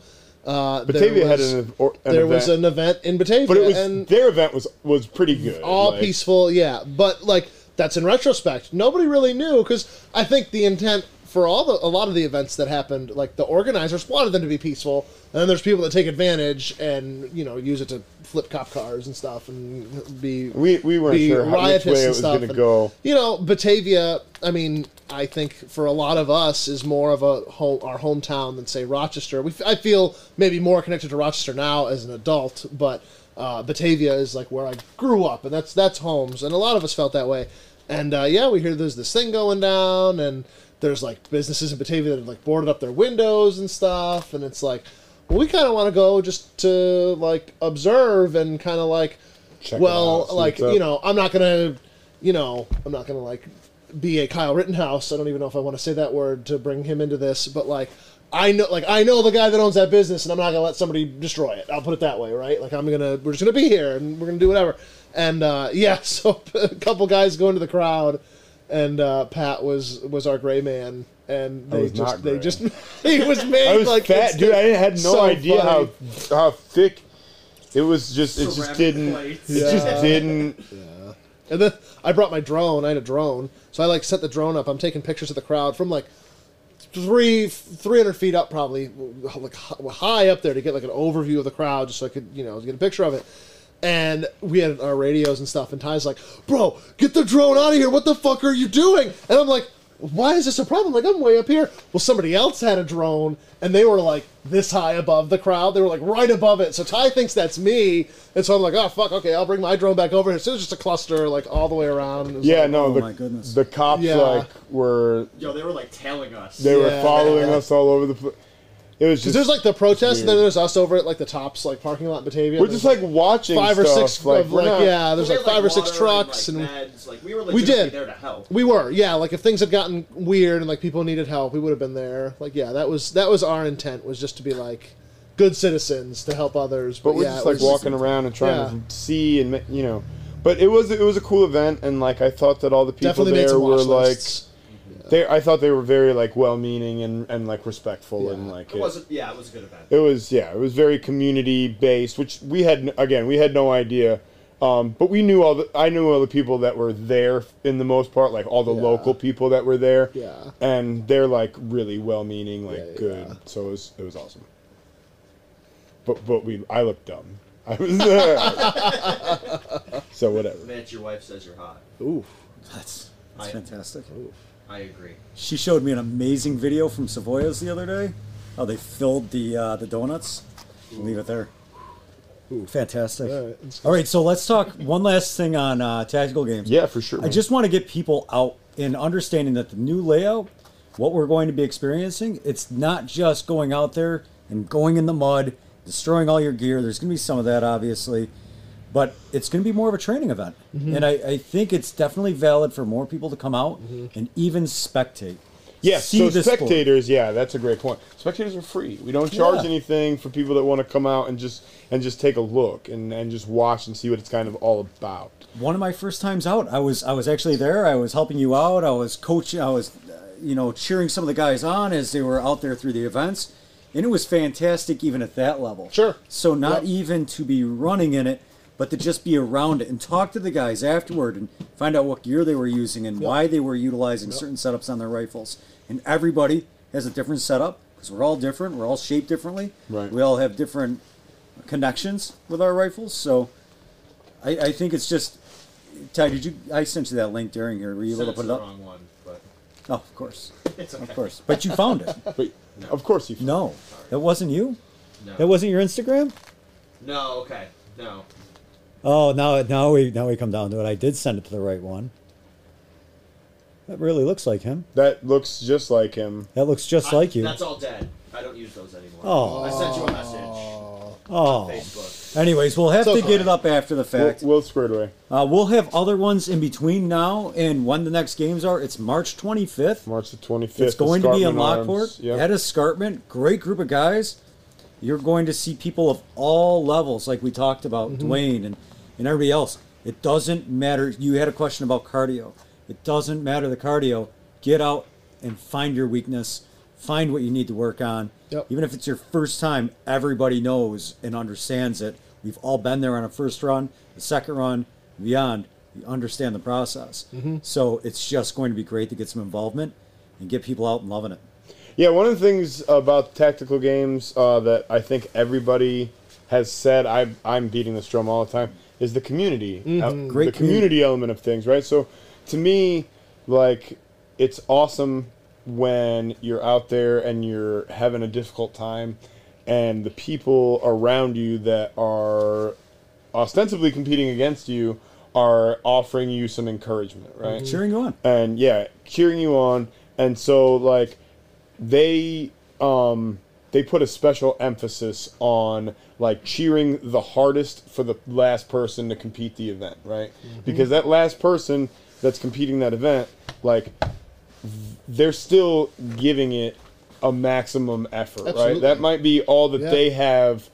Uh, there Batavia had an, or, an there event, was an event in Batavia, but it was and their event was was pretty good. all like- peaceful, yeah. But like that's in retrospect. Nobody really knew because I think the intent for all the a lot of the events that happened, like the organizers wanted them to be peaceful, and then there's people that take advantage and you know use it to flip cop cars and stuff and be We we weren't be sure how, which way it was going to go. You know, Batavia. I mean, I think for a lot of us is more of a home, our hometown than say Rochester. We, f- I feel maybe more connected to Rochester now as an adult, but uh, Batavia is like where I grew up, and that's that's homes, and a lot of us felt that way. And uh, yeah, we hear there's this thing going down, and there's like businesses in Batavia that have like boarded up their windows and stuff, and it's like, well, we kind of want to go just to like observe and kind of like Check well, out, like you know, I'm not gonna, you know, I'm not gonna like be a Kyle Rittenhouse. I don't even know if I want to say that word to bring him into this, but like. I know, like I know the guy that owns that business, and I'm not gonna let somebody destroy it. I'll put it that way, right? Like I'm gonna, we're just gonna be here, and we're gonna do whatever. And uh, yeah, so a couple guys go into the crowd, and uh, Pat was was our gray man, and they just not they just he was made I was like fat, dude. I had no so idea funny. how how thick it was. Just it just didn't. plates. It just didn't. Yeah. And then I brought my drone. I had a drone, so I like set the drone up. I'm taking pictures of the crowd from like three, three hundred feet up, probably like hi- high up there to get like an overview of the crowd, just so I could you know get a picture of it. And we had our radios and stuff. And Ty's like, "Bro, get the drone out of here! What the fuck are you doing?" And I'm like, "Why is this a problem? Like I'm way up here." Well, somebody else had a drone, and they were like this high above the crowd. They were like right above it. So Ty thinks that's me, and so I'm like, "Oh fuck, okay, I'll bring my drone back over here." So it was just a cluster like all the way around. Yeah, like- no. Oh the, my goodness. The cops Yeah. like were Yo, they were like tailing us. they were Yeah. following us all over the place. It was Because just there's like the protest, and then there's us over at like the tops, like parking lot in Batavia. we're just there's, like watching five or stuff, six like, of we're like not- yeah, there's We like had, five or six water trucks, and, and, like, meds. Like we were We legitimately did. there to help. we were yeah, like if things had gotten weird and like people needed help, we would have been there. Like yeah, that was that was our intent was just to be like good citizens to help others. But, But we're yeah, just it like was- walking around and trying Yeah. to see and ma- you know. But it was it was a cool event, and like I thought that all the people Definitely made there some were watch like lists. They. I thought they were very like well-meaning and and like respectful and Yeah. like It wasn't. Yeah, it was a good event. It was yeah, it was very community based, which we had again we had no idea, um, but we knew all the I knew all the people that were there in the most part, like all the Yeah. local people that were there, Yeah. and they're like really well meaning, like Yeah, yeah. good. So it was it was awesome. But but we I looked dumb. I was there. so whatever. Mitch, your wife says you're hot. Ooh, That's, that's I- fantastic. I agree. She showed me an amazing video from Savoyas the other day. How they filled the uh, the donuts. Leave it there. Fantastic. All right, All right, so let's talk one last thing on uh, tactical games. Yeah, for sure. I man. just want to get people out in understanding that the new layout, what we're going to be experiencing, it's not just going out there and going in the mud, destroying all your gear. There's going to be some of that, obviously, but it's going to be more of a training event. Mm-hmm. And I, I think it's definitely valid for more people to come out and even spectate. Yeah, See so the sport. spectators, yeah, that's a great point. Spectators are free. We don't charge Yeah. anything for people that want to come out and just and just take a look and, and just watch and see what it's kind of all about. one of my first times out i was i was actually there i was helping you out i was coaching i was uh, you know cheering some of the guys on as they were out there through the events and it was fantastic even at that level Sure. so not Yep. even to be running in it but to just be around it and talk to the guys afterward and find out what gear they were using and why they were utilizing certain setups on their rifles and everybody has a different setup because we're all different we're all shaped differently Right. we all have different connections with our rifles so I, I think it's just Ty, did you? I sent you that link during here. Were you able Sent to it put to it the up? wrong one, but Oh, of course, It's okay. of course. But you found it. But of course you. No, that wasn't you. No. That wasn't your Instagram. No. Okay. No. Oh, now now we now we come down to it. I did send it to the right one. That really looks like him. That looks just like him. That looks just I- like you. That's all dead. I don't use those anymore. Oh. I sent you a message. Oh. Facebook. Anyways, we'll have It's to okay. get it up after the We'll, fact. we'll square it away. Uh, we'll have other ones in between now and when the next games are. It's March 25th. March the 25th. It's going to be in Lockport Yep. at Escarpment. Great group of guys. You're going to see people of all levels, like we talked about, Mm-hmm. Dwayne and, and everybody else. It doesn't matter. You had a question about cardio. It doesn't matter the cardio. Get out and find your weakness. Find what you need to work on. Yep. Even if it's your first time, everybody knows and understands it. We've all been there on a first run, the second run, beyond. We understand the process. Mm-hmm. So it's just going to be great to get some involvement and get people out and loving it. Yeah, one of the things about tactical games uh, that I think everybody has said, I, I'm beating this drum all the time, is the community. Uh, Mm-hmm. Great the community element of things, right? So to me, like, it's awesome when you're out there and you're having a difficult time and the people around you that are ostensibly competing against you are offering you some encouragement, right? Cheering you on. and yeah, cheering you on. And so like they um they put a special emphasis on like cheering the hardest for the last person to compete the event, right? Because that last person that's competing that event, like they're still giving it a maximum effort, Absolutely. right? That might be all that Yeah. they have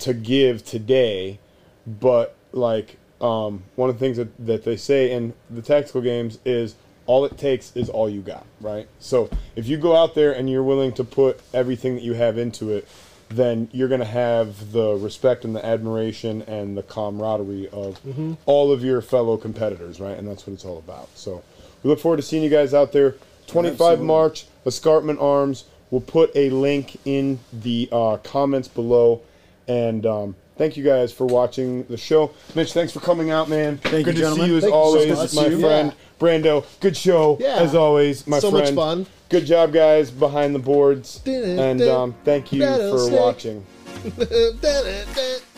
to give today, but like um, one of the things that, that they say in the tactical games is all it takes is all you got, right? So if you go out there and you're willing to put everything that you have into it, then you're going to have the respect and the admiration and the camaraderie of all of your fellow competitors, right? And that's what it's all about. So we look forward to seeing you guys out there. 25 Absolutely. March, Escarpment Arms. We'll put a link in the uh, comments below. And um, thank you guys for watching the show. Mitch, thanks for coming out, man. Thank you. good you, to see you as Thank you so always, much. my Yeah. friend Brando. Good show Yeah. as always, my friend. So much fun. Good job, guys, behind the boards. And um, thank you for watching.